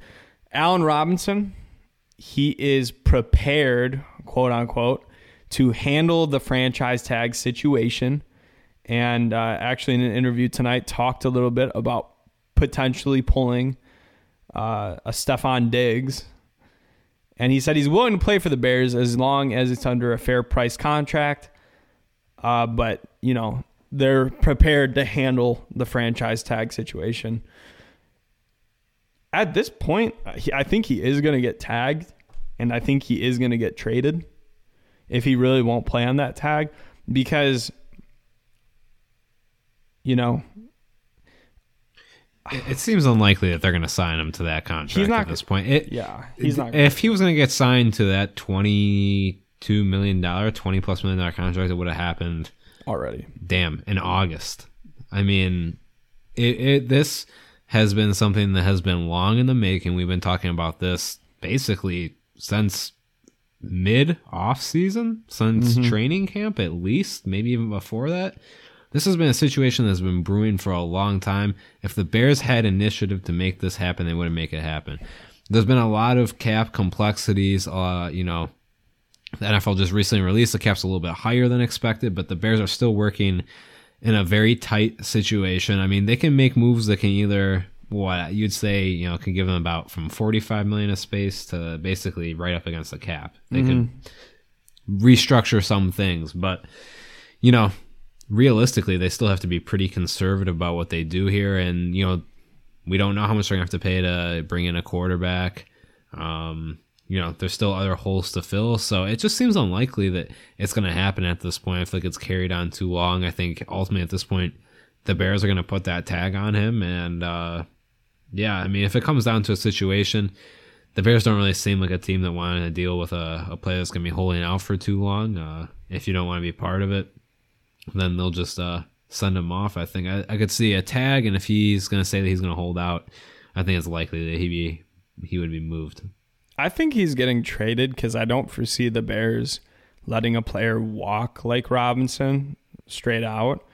Allen Robinson, he is prepared, quote unquote, to handle the franchise tag situation, and uh, actually in an interview tonight talked a little bit about potentially pulling uh, a Stefon Diggs, and he said he's willing to play for the Bears as long as it's under a fair price contract. Uh, but you know they're prepared to handle the franchise tag situation. At this point, I think he is going to get tagged, and I think he is going to get traded if he really won't play on that tag because you know it, seems unlikely that they're going to sign him to that contract not, at this point. It, yeah, he's not. If he was going to get signed to that twenty-two million dollar, twenty plus million dollar contract, it would have happened already. Damn, in August. I mean, it, it this has been something that has been long in the making. We've been talking about this basically since mid off season, since mm-hmm. training camp at least, maybe even before that. This has been a situation that's been brewing for a long time. If the Bears had initiative to make this happen, they wouldn't make it happen. There's been a lot of cap complexities. Uh, you know, the NFL just recently released the cap's a little bit higher than expected, but the Bears are still working in a very tight situation. I mean, they can make moves that can either what you'd say, you know, can give them about from 45 million of space to basically right up against the cap. They mm-hmm. can restructure some things, but you know, realistically, they still have to be pretty conservative about what they do here. And, you know, we don't know how much they're going to have to pay to bring in a quarterback. Um, you know, there's still other holes to fill. So it just seems unlikely that it's going to happen at this point. I feel like it's carried on too long. I think ultimately at this point, the Bears are going to put that tag on him. And, uh, yeah, I mean, if it comes down to a situation, the Bears don't really seem like a team that wanted to deal with a, a player that's going to be holding out for too long. Uh, if you don't want to be part of it, then they'll just uh, send him off. I think I, I could see a tag, and if he's going to say that he's going to hold out, I think it's likely that he be he would be moved. I think he's getting traded because I don't foresee the Bears letting a player walk like Robinson straight out.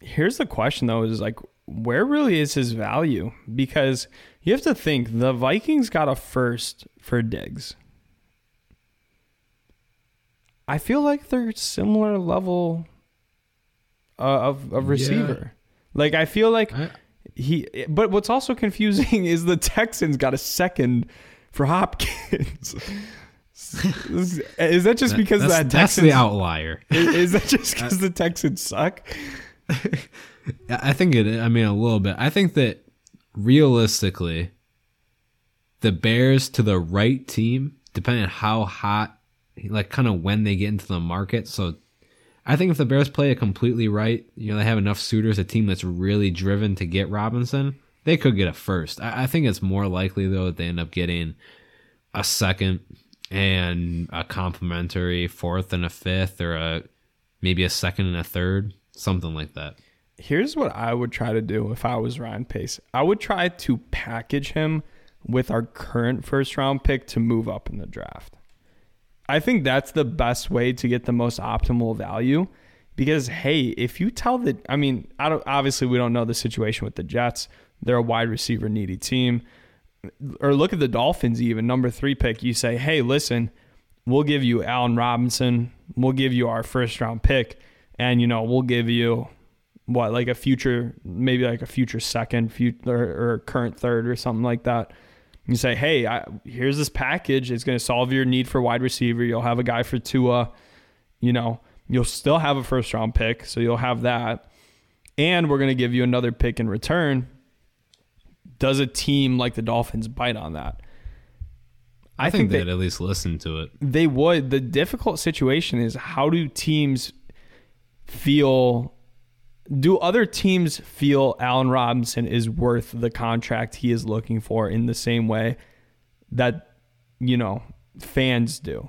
Here's the question though: is like where really is his value? Because you have to think the Vikings got a first for Diggs. I feel like they're similar level uh, of of receiver. Yeah. Like I feel like I, he. But what's also confusing is the Texans got a second for Hopkins. is that just because that's, that Texans, that's the outlier? is, is that just because the Texans suck? I think it. I mean, a little bit. I think that realistically, the Bears to the right team, depending on how hot, like kind of when they get into the market. So I think if the Bears play it completely right, you know, they have enough suitors, a team that's really driven to get Robinson, they could get a first. I, I think it's more likely though that they end up getting a second and a complimentary fourth and a fifth, or a maybe a second and a third, something like that. Here's what I would try to do if I was Ryan Pace. I would try to package him with our current first round pick to move up in the draft. I think that's the best way to get the most optimal value because hey, if you tell the I mean, I don't obviously we don't know the situation with the Jets. They're a wide receiver needy team. Or look at the Dolphins even number 3 pick. You say, "Hey, listen, we'll give you Allen Robinson. We'll give you our first round pick and you know, we'll give you what like a future maybe like a future second future or, or current third or something like that you say, hey, I, here's this package. It's going to solve your need for wide receiver. You'll have a guy for Tua. You know, you'll still have a first round pick, so you'll have that. And we're going to give you another pick in return. Does a team like the Dolphins bite on that? I, I think, think they'd at least listen to it. They would. The difficult situation is how do teams feel do other teams feel Allen Robinson is worth the contract he is looking for in the same way that, you know, fans do?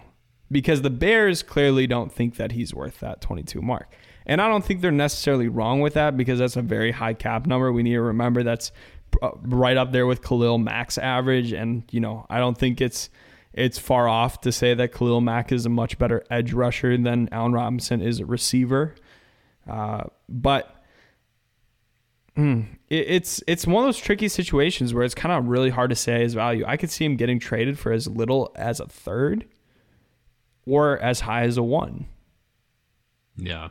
Because the Bears clearly don't think that he's worth that 22 mark. And I don't think they're necessarily wrong with that because that's a very high cap number. We need to remember that's uh, right up there with Khalil Mack's average. And, you know, I don't think it's it's far off to say that Khalil Mack is a much better edge rusher than Allen Robinson is a receiver. Uh, but mm, it, it's it's one of those tricky situations where it's kind of really hard to say his value. I could see him getting traded for as little as a third, or as high as a one. Yeah,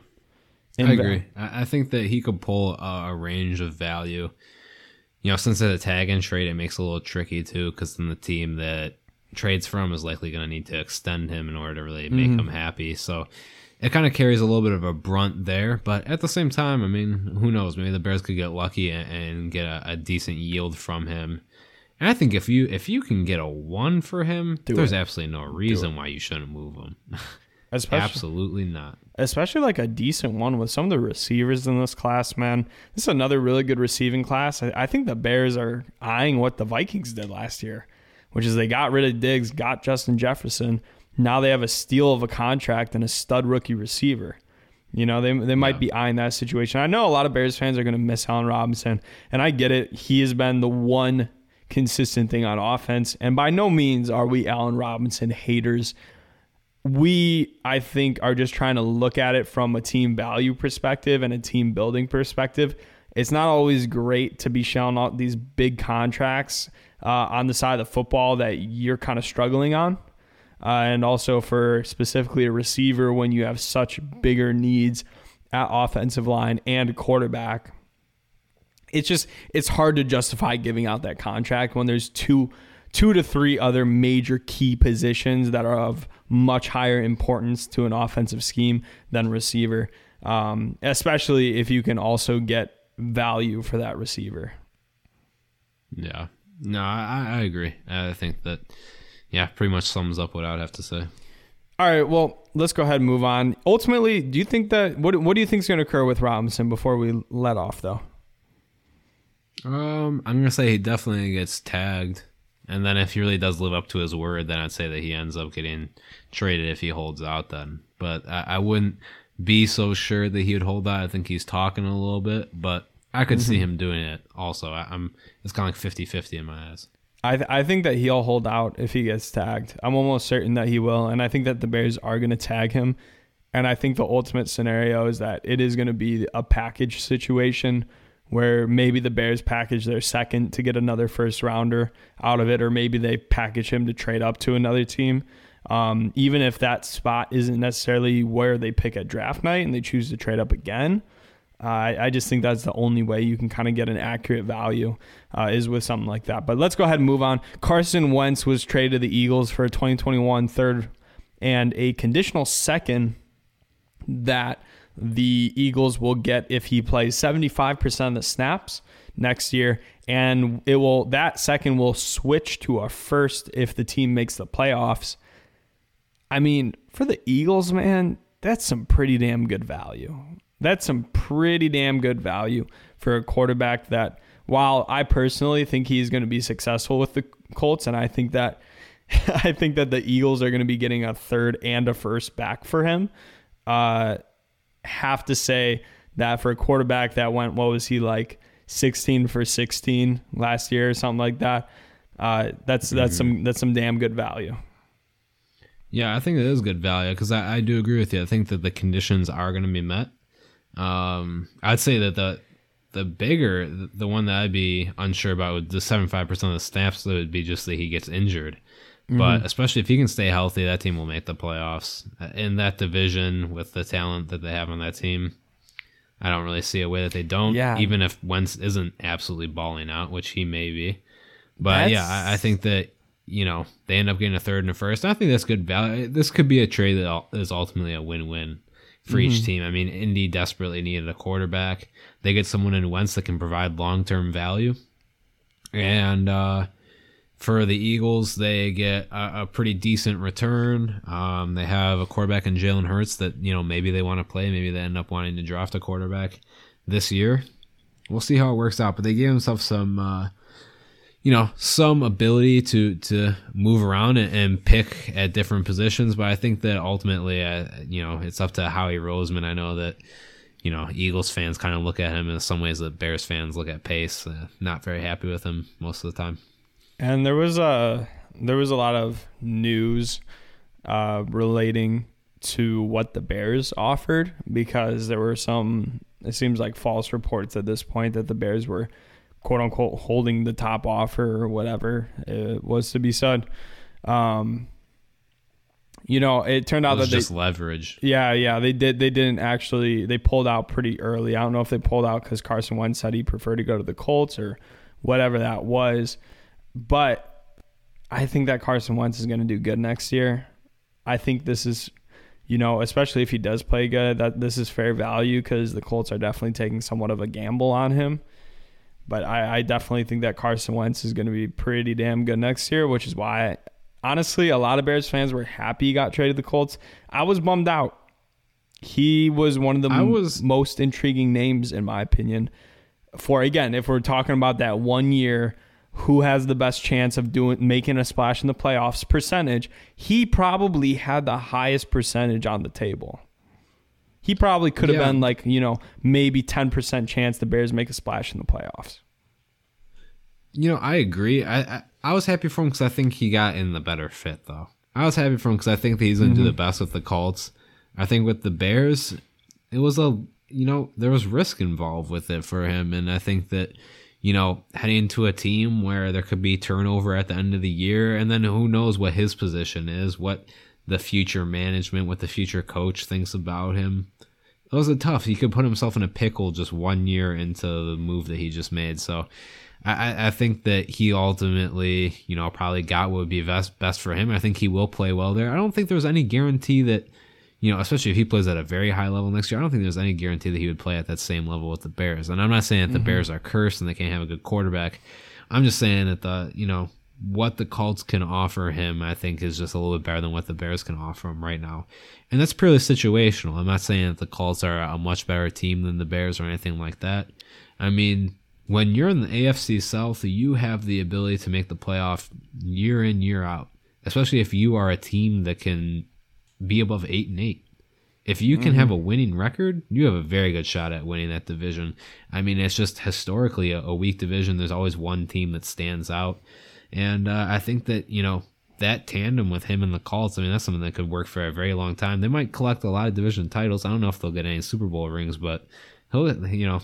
I agree. I think that he could pull a, a range of value. You know, since it's a tag and trade, it makes it a little tricky too, because then the team that trades from is likely going to need to extend him in order to really make mm-hmm. him happy. So it kind of carries a little bit of a brunt there. But at the same time, I mean, who knows? Maybe the Bears could get lucky and, and get a, a, decent yield from him. And I think if you if you can get a one for him, Do there's it. absolutely no reason why you shouldn't move him. Especially, absolutely not. Especially like a decent one with some of the receivers in this class, man. This is another really good receiving class. I, I think the Bears are eyeing what the Vikings did last year, which is they got rid of Diggs, got Justin Jefferson now they have a steal of a contract and a stud rookie receiver. You know, they, they might yeah. be eyeing that situation. I know a lot of Bears fans are going to miss Allen Robinson, and I get it. He has been the one consistent thing on offense. And by no means are we Allen Robinson haters. We, I think, are just trying to look at it from a team value perspective and a team building perspective. It's not always great to be shown out these big contracts uh, on the side of the football that you're kind of struggling on uh, and also for specifically a receiver when you have such bigger needs at offensive line and quarterback. It's just it's hard to justify giving out that contract when there's two two to three other major key positions that are of much higher importance to an offensive scheme than receiver, um, especially if you can also get value for that receiver. Yeah, no, I, I agree. I think that yeah, pretty much sums up what I would have to say. All right, well, let's go ahead and move on. Ultimately, do you think that what what do you think is going to occur with Robinson before we let off though? Um, I'm gonna say he definitely gets tagged, and then if he really does live up to his word, then I'd say that he ends up getting traded if he holds out. Then, but I, I wouldn't be so sure that he would hold out. I think he's talking a little bit, but I could mm-hmm. see him doing it. Also, I, am it's kind of like 50-50 in my eyes. I th- I think that he'll hold out if he gets tagged. I'm almost certain that he will, and I think that the Bears are going to tag him. And I think the ultimate scenario is that it is going to be a package situation where maybe the Bears package their second to get another first rounder out of it, or maybe they package him to trade up to another team. Um, even if that spot isn't necessarily where they pick at draft night and they choose to trade up again, uh, I, I, just think that's the only way you can kind of get an accurate value uh, is with something like that. But let's go ahead and move on. Carson Wentz was traded to the Eagles for a 2021 third and a conditional second that the Eagles will get if he plays 75% of the snaps next year and it will that second will switch to a first if the team makes the playoffs. I mean, for the Eagles, man, that's some pretty damn good value. That's some pretty damn good value for a quarterback that while I personally think he's going to be successful with the Colts and I think that I think that the Eagles are going to be getting a third and a first back for him. Uh have to say that for a quarterback that went what was he like 16 for 16 last year or something like that. Uh, that's that's mm-hmm. some that's some damn good value. Yeah, I think it is good value because I, I do agree with you. I think that the conditions are going to be met. Um, I'd say that the the bigger the one that I'd be unsure about with the seventy five percent of the snaps that would be just that he gets injured. Mm-hmm. But especially if he can stay healthy, that team will make the playoffs in that division with the talent that they have on that team. I don't really see a way that they don't. Yeah. Even if Wentz isn't absolutely balling out, which he may be. But that's... yeah, I, I, think that you know they end up getting a third and a first. I think that's good value. This could be a trade that is ultimately a win-win for mm-hmm. each team. I mean, Indy desperately needed a quarterback. They get someone in Wentz that can provide long-term value, and uh, for the Eagles, they get a, a pretty decent return. Um, they have a quarterback in Jalen Hurts that you know maybe they want to play. Maybe they end up wanting to draft a quarterback this year. We'll see how it works out. But they gave themselves some, uh, you know, some ability to to move around and, and, pick at different positions. But I think that ultimately, uh, you know, it's up to Howie Roseman. I know that you know, Eagles fans kind of look at him in some ways that Bears fans look at Pace. Uh, not very happy with him most of the time. And there was a there was a lot of news uh, relating to what the Bears offered because there were some it seems like false reports at this point that the Bears were quote unquote holding the top offer or whatever it was to be said. Um, you know, it turned out it that just they, leverage. Yeah, yeah, they did. They didn't actually. They pulled out pretty early. I don't know if they pulled out because Carson Wentz said he preferred to go to the Colts or whatever that was. But I think that Carson Wentz is going to do good next year. I think this is, you know, especially if he does play good, that this is fair value because the Colts are definitely taking somewhat of a gamble on him. But I, I definitely think that Carson Wentz is going to be pretty damn good next year, which is why, honestly, a lot of Bears fans were happy he got traded to the Colts. I was bummed out. He was one of the was, most intriguing names, in my opinion. For again, if we're talking about that one year who has the best chance of doing making a splash in the playoffs percentage, he probably had the highest percentage on the table. He probably could have yeah. been like, you know, maybe 10% chance the Bears make a splash in the playoffs. You know, I agree. I I, I was happy for him because I think he got in the better fit, though. I was happy for him because I think that he's going to mm-hmm. do the best with the Colts. I think with the Bears, it was a, you know, there was risk involved with it for him. And I think that you know, heading into a team where there could be turnover at the end of the year, and then who knows what his position is, what the future management, what the future coach thinks about him. It was a tough. He could put himself in a pickle just one year into the move that he just made. So I, I think that he ultimately, you know, probably got what would be best best for him. I think he will play well there. I don't think there's any guarantee that you know, especially if he plays at a very high level next year, I don't think there's any guarantee that he would play at that same level with the Bears. And I'm not saying that the mm-hmm. Bears are cursed and they can't have a good quarterback. I'm just saying that the, you know, what the Colts can offer him, I think, is just a little bit better than what the Bears can offer him right now. And that's purely situational. I'm not saying that the Colts are a much better team than the Bears or anything like that. I mean, when you're in the AFC South, you have the ability to make the playoff year in, year out, especially if you are a team that can be above eight and eight. If you can mm-hmm. have a winning record, you have a very good shot at winning that division. I mean, it's just historically a, a weak division. There's always one team that stands out, and uh, I think that you know that tandem with him and the Colts. I mean, that's something that could work for a very long time. They might collect a lot of division titles. I don't know if they'll get any Super Bowl rings, but he'll you know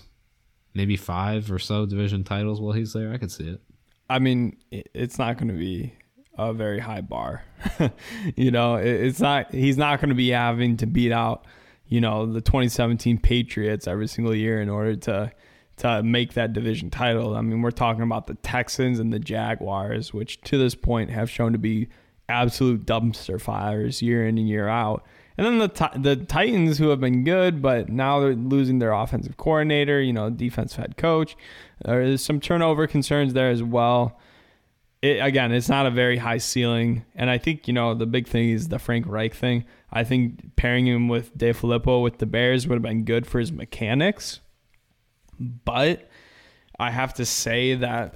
maybe five or so division titles while he's there. I could see it. I mean, it's not going to be a very high bar. you know, it's not he's not going to be having to beat out, you know, the 2017 Patriots every single year in order to to make that division title. I mean, we're talking about the Texans and the Jaguars, which to this point have shown to be absolute dumpster fires year in and year out. And then the the Titans, who have been good, but now they're losing their offensive coordinator, you know, defensive head coach. There's some turnover concerns there as well. It, again, it's not a very high ceiling, and I think you know the big thing is the Frank Reich thing. I think pairing him with DeFilippo with the Bears would have been good for his mechanics, but I have to say that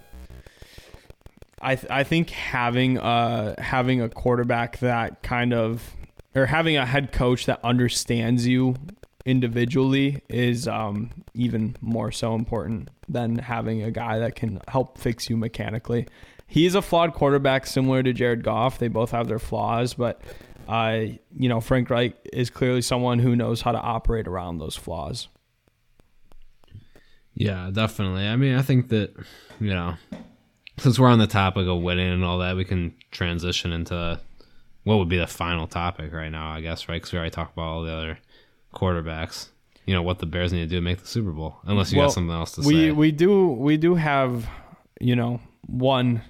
I th- I think having a having a quarterback that kind of or having a head coach that understands you individually is um, even more so important than having a guy that can help fix you mechanically. He's a flawed quarterback, similar to Jared Goff. They both have their flaws, but uh, you know Frank Reich is clearly someone who knows how to operate around those flaws. Yeah, definitely. I mean, I think that you know, since we're on the topic of winning and all that, we can transition into what would be the final topic right now, I guess, right? Because we already talked about all the other quarterbacks. You know what the Bears need to do to make the Super Bowl, unless you well, got something else to we, say. We do we do have, you know, one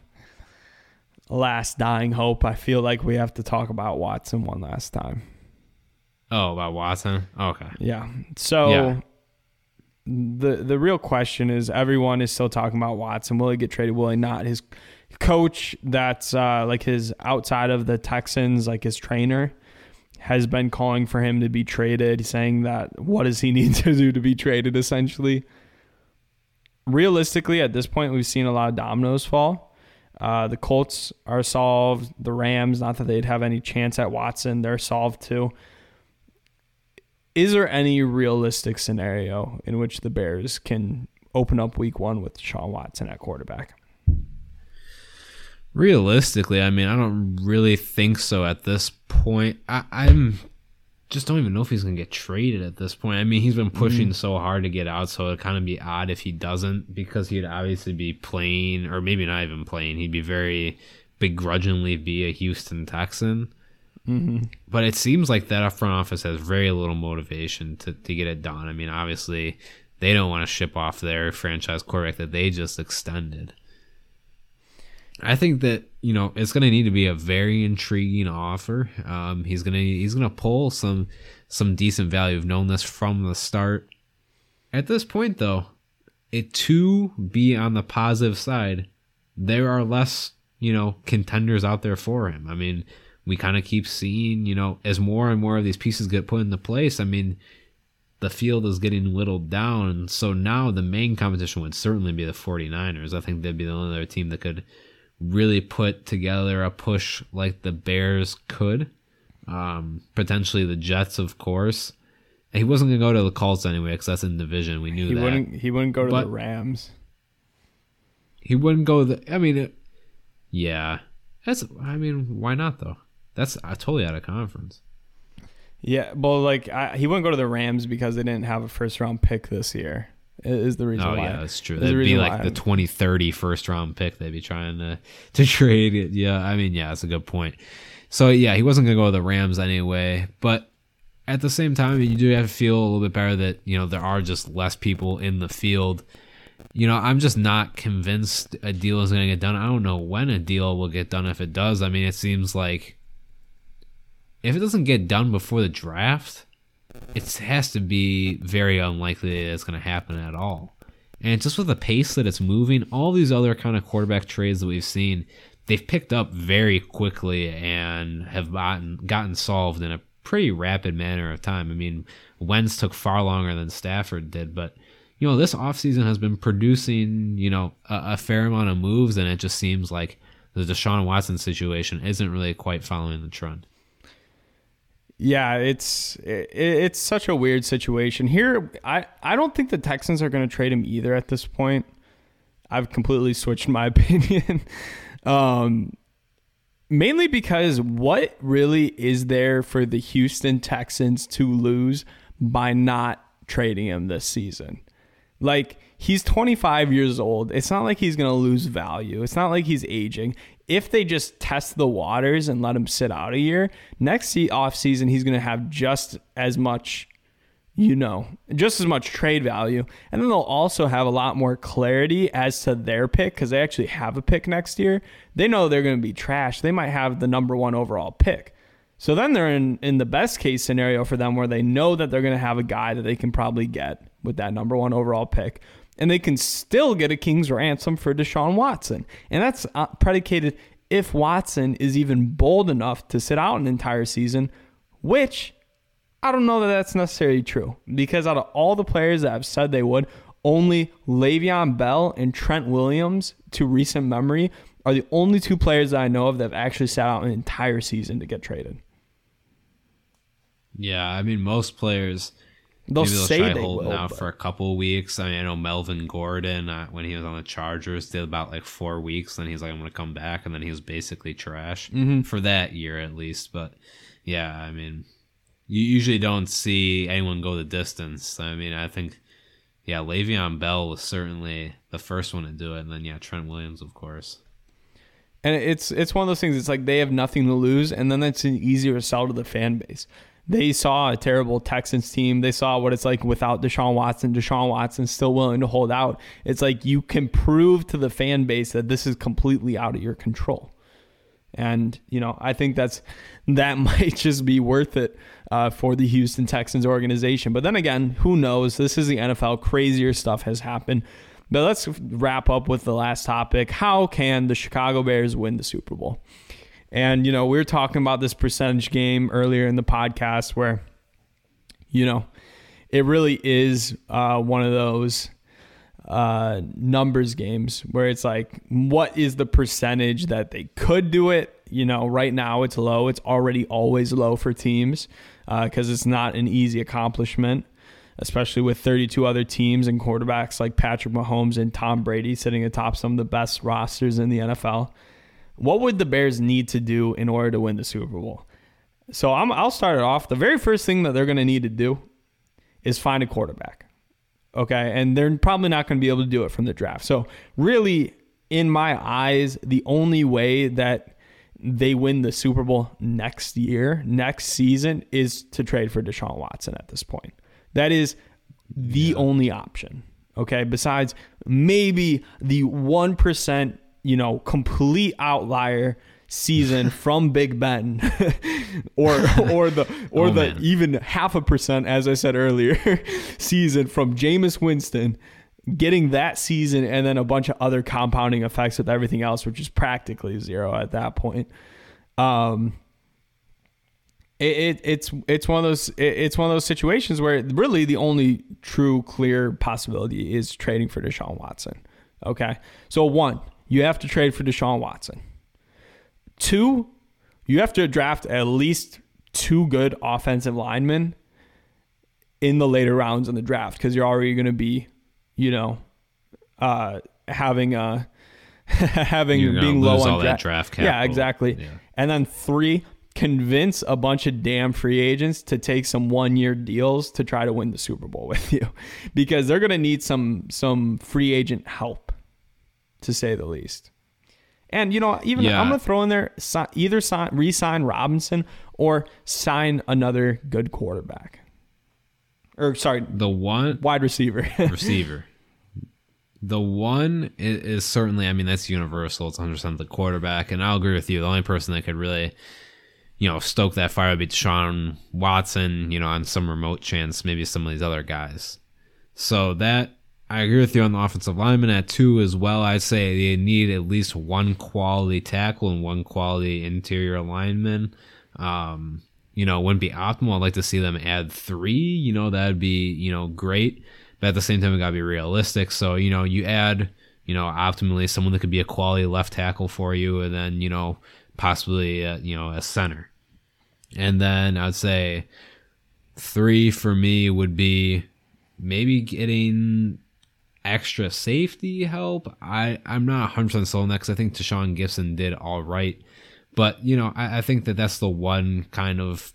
last dying hope. I feel like we have to talk about Watson one last time. Oh, about Watson? okay. Yeah. So yeah. The the real question is everyone is still talking about Watson. Will he get traded? Will he not? His coach that's uh, like his outside of the Texans, like his trainer, has been calling for him to be traded, saying that what does he need to do to be traded essentially. Realistically, at this point, we've seen a lot of dominoes fall. Uh, the Colts are solved. The Rams, not that they'd have any chance at Watson, they're solved too. Is there any realistic scenario in which the Bears can open up week one with Sean Watson at quarterback? Realistically, I mean, I don't really think so at this point. I, I'm just don't even know if he's gonna get traded at this point. I mean, he's been pushing mm. so hard to get out, so it'd kind of be odd if he doesn't, because he'd obviously be playing, or maybe not even playing. He'd be very begrudgingly be a Houston Texan. Mm-hmm. But it seems like that front office has very little motivation to, to get it done. I mean, obviously, they don't want to ship off their franchise quarterback that they just extended. I think that you know it's going to need to be a very intriguing offer. Um, he's gonna he's gonna pull some some decent value. We've known this from the start. At this point, though, it to be on the positive side, there are less you know contenders out there for him. I mean, we kind of keep seeing you know as more and more of these pieces get put into place. I mean, the field is getting whittled down. So now the main competition would certainly be the 49ers. I think they'd be the only other team that could really put together a push like the Bears could. Um, potentially the Jets, of course. He wasn't gonna go to the Colts anyway because that's in division. We knew he that. Wouldn't, he wouldn't go to but the Rams. He wouldn't go. The I mean, it, yeah. That's. I mean, why not though? That's uh, totally out of conference. Yeah, well, like I, he wouldn't go to the Rams because they didn't have a first round pick this year is the reason oh, why. yeah, that's true. That'd be like the 2030 first round pick they'd be trying to, to trade it. Yeah, I mean, yeah, that's a good point. So, yeah, he wasn't going to go to the Rams anyway. But at the same time, you do have to feel a little bit better that, you know, there are just less people in the field. You know, I'm just not convinced a deal is going to get done. I don't know when a deal will get done if it does. I mean, it seems like if it doesn't get done before the draft, it has to be very unlikely that it's going to happen at all. And just with the pace that it's moving, all these other kind of quarterback trades that we've seen, they've picked up very quickly and have gotten gotten solved in a pretty rapid manner of time. I mean, Wentz took far longer than Stafford did, but you know, this offseason has been producing, you know, a, a, fair amount of moves, and it just seems like the Deshaun Watson situation isn't really quite following the trend yeah, it's it, it's such a weird situation here. I I don't think the Texans are going to trade him either at this point. I've completely switched my opinion. um, mainly because what really is there for the Houston Texans to lose by not trading him this season? Like he's 25 years old. It's not like he's going to lose value. It's not like he's aging if they just test the waters and let him sit out a year, next off season he's going to have just as much, you know, just as much trade value, and then they'll also have a lot more clarity as to their pick because they actually have a pick next year. They know they're going to be trash. They might have the number one overall pick. So then they're in, in the best case scenario for them where they know that they're going to have a guy that they can probably get with that number one overall pick. And they can still get a king's ransom for Deshaun Watson. And that's uh, predicated if Watson is even bold enough to sit out an entire season, which I don't know that that's necessarily true. Because out of all the players that have said they would, only Le'Veon Bell and Trent Williams, to recent memory, are the only two players that I know of that have actually sat out an entire season to get traded. Yeah, I mean most players They'll maybe they'll say try they holding will, out but- for a couple weeks. I mean, I know Melvin Gordon uh, when he was on the Chargers did about like four weeks. Then he's like, I'm going to come back, and then he was basically trash Mm-hmm. for that year at least. But yeah, I mean, you usually don't see anyone go the distance. I mean, I think yeah, Le'Veon Bell was certainly the first one to do it, and then yeah, Trent Williams, of course. And it's it's one of those things. It's like they have nothing to lose, and then it's an easier sell to the fan base. They saw a terrible Texans team. They saw what it's like without Deshaun Watson. Deshaun Watson still willing to hold out. It's like you can prove to the fan base that this is completely out of your control. And you know, I think that's that might just be worth it uh, for the Houston Texans organization. But then again, who knows? This is the NFL. Crazier stuff has happened. But let's wrap up with the last topic. How can the Chicago Bears win the Super Bowl? And you know, we were talking about this percentage game earlier in the podcast where, you know, it really is uh, one of those uh, numbers games where it's like, what is the percentage that they could do it? You know, right now it's low. It's already always low for teams because it's not an easy accomplishment, especially with 32 other teams and quarterbacks like Patrick Mahomes and Tom Brady sitting atop some of the best rosters in the NFL. What would the Bears need to do in order to win the Super Bowl? So I'm, I'll start it off. The very first thing that they're going to need to do is find a quarterback. Okay. And they're probably not going to be able to do it from the draft. So, really, in my eyes, the only way that they win the Super Bowl next year, next season, is to trade for Deshaun Watson at this point. That is the only option. Okay. Besides maybe the 1%, you know, complete outlier season from Big Ben. Or or the or Oh, the man. even half a percent as I said earlier season from Jameis Winston getting that season and then a bunch of other compounding effects with everything else which is practically zero at that point. Um it, it it's it's one of those it, it's one of those situations where really the only true clear possibility is trading for Deshaun Watson okay? So one you have to trade for Deshaun Watson Two, you have to draft at least two good offensive linemen in the later rounds in the draft because you're already going to be, you know, uh, having a having You're being low on dra- draft Yeah, exactly. Yeah. And then three, convince a bunch of damn free agents to take some one year deals to try to win the Super Bowl with you, because they're going to need some some free agent help, to say the least. And you know, even Yeah. I'm gonna throw in there either sign, re-sign Robinson or sign another good quarterback, or sorry, The one wide receiver. receiver. The one is, is certainly, I mean, that's universal. It's 100% the quarterback. And I'll agree with you. The only person that could really, you know, stoke that fire would be Deshaun Watson, you know, on some remote chance, maybe some of these other guys. So that, I agree with you on the offensive lineman at two as well. I'd say they need at least one quality tackle and one quality interior lineman. Um, you know, wouldn't be optimal. I'd like to see them add three. You know, that'd be, you know, great. But at the same time, we got to be realistic. So, you know, you add, you know, optimally someone that could be a quality left tackle for you, and then, you know, possibly, uh, you know, a center. And then I'd say three for me would be maybe getting extra safety help. I, I'm not 100% sold on that because I think Tashaun Gipson did all right. But, you know, I, I think that that's the one kind of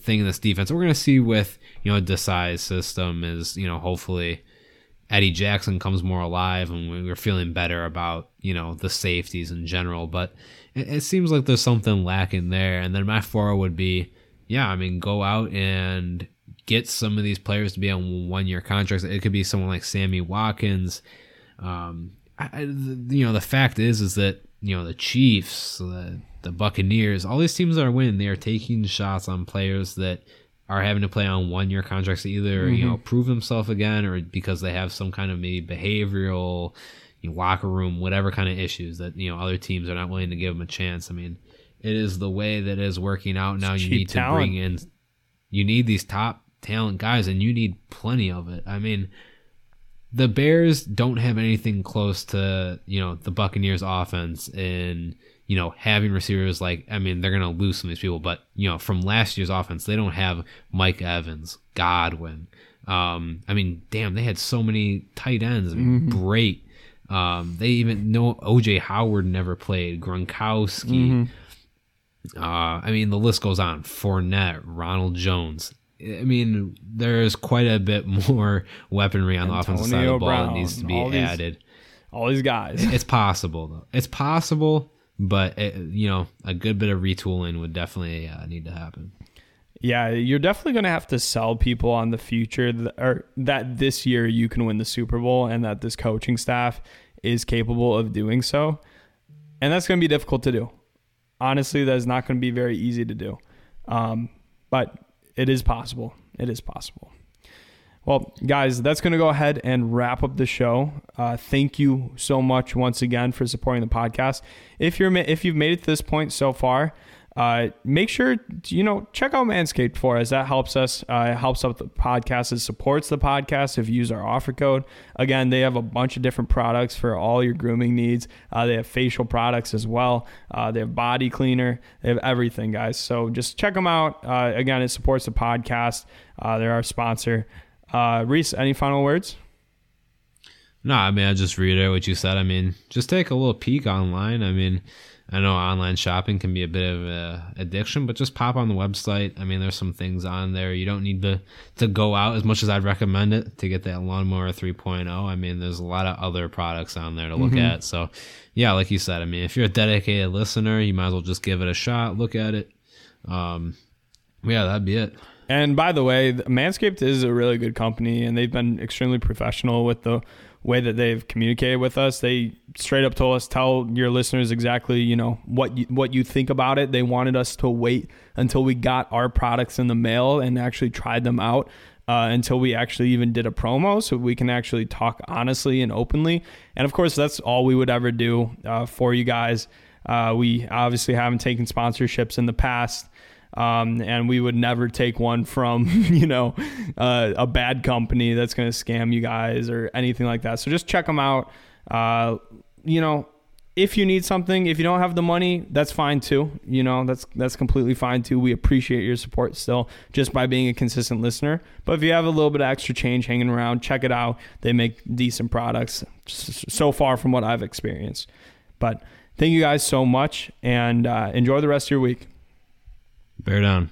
thing in this defense. We're going to see with, you know, Desai's system is, you know, hopefully Eddie Jackson comes more alive and we- we're feeling better about, you know, the safeties in general. But it, it seems like there's something lacking there. And then my four would be, yeah, I mean, go out and get some of these players to be on one year contracts. It could be someone like Sammy Watkins. Um, I, you know, the fact is, is that, you know, the Chiefs, the the Buccaneers, all these teams that are winning, they are taking shots on players that are having to play on one year contracts either mm-hmm. you know prove themselves again or because they have some kind of maybe behavioral you know, locker room whatever kind of issues that you know other teams are not willing to give them a chance i mean it is the way that is working out now it's you need talent. to bring in you need these top talent guys and you need plenty of it i mean the bears don't have anything close to you know the buccaneers offense and you know, having receivers like, I mean, they're going to lose some of these people, but, you know, from last year's offense, they don't have Mike Evans, Godwin. Um, I mean, damn, they had so many tight ends. I mean, mm-hmm. great. Um, they even know OJ Howard never played, Gronkowski. Mm-hmm. Uh, I mean, the list goes on. Fournette, Ronald Jones. I mean, there's quite a bit more weaponry on Antonio the offensive side of the ball Brown, that needs to be all added. These, all these guys. it's possible, though. It's possible but it, you know, a good bit of retooling would definitely uh, need to happen. Yeah, you're definitely going to have to sell people on the future that, or that this year you can win the Super Bowl and that this coaching staff is capable of doing so. And that's going to be difficult to do. Honestly, that is not going to be very easy to do. Um, but it is possible. It is possible. Well, guys, that's going to go ahead and wrap up the show. Uh, thank you so much once again for supporting the podcast. If you're if you've made it to this point so far, uh, make sure you know check out Manscaped for us. That helps us. Uh, helps out the podcast. It supports the podcast if you use our offer code. Again, they have a bunch of different products for all your grooming needs. Uh, they have facial products as well. Uh, they have body cleaner. They have everything, guys. So just check them out. Uh, again, it supports the podcast. Uh, they're our sponsor. Reese, any final words? No, I mean, I just reiterate what you said. I mean, just take a little peek online. I mean, I know online shopping can be a bit of a addiction, but just pop on the website. I mean, there's some things on there. You don't need to to go out as much as I'd recommend it to get that lawnmower 3.0. I mean, there's a lot of other products on there to look mm-hmm. at. So, yeah, like you said, I mean, if you're a dedicated listener, you might as well just give it a shot, look at it. Um, yeah, that'd be it. And by the way, Manscaped is a really good company, and they've been extremely professional with the way that they've communicated with us. They straight up told us, tell your listeners exactly, you know, what you, what you think about it. They wanted us to wait until we got our products in the mail and actually tried them out. Uh, until we actually even did a promo, so we can actually talk honestly and openly. And of course, that's all we would ever do uh, for you guys. Uh, we obviously haven't taken sponsorships in the past. Um, and we would never take one from you know uh, a bad company that's going to scam you guys or anything like that. So just check them out. Uh, you know, if you need something, if you don't have the money, that's fine too. You know, that's that's completely fine too. We appreciate your support still, just by being a consistent listener. But if you have a little bit of extra change hanging around, check it out. They make decent products so far from what I've experienced. But thank you guys so much, and uh, enjoy the rest of your week. Bear down.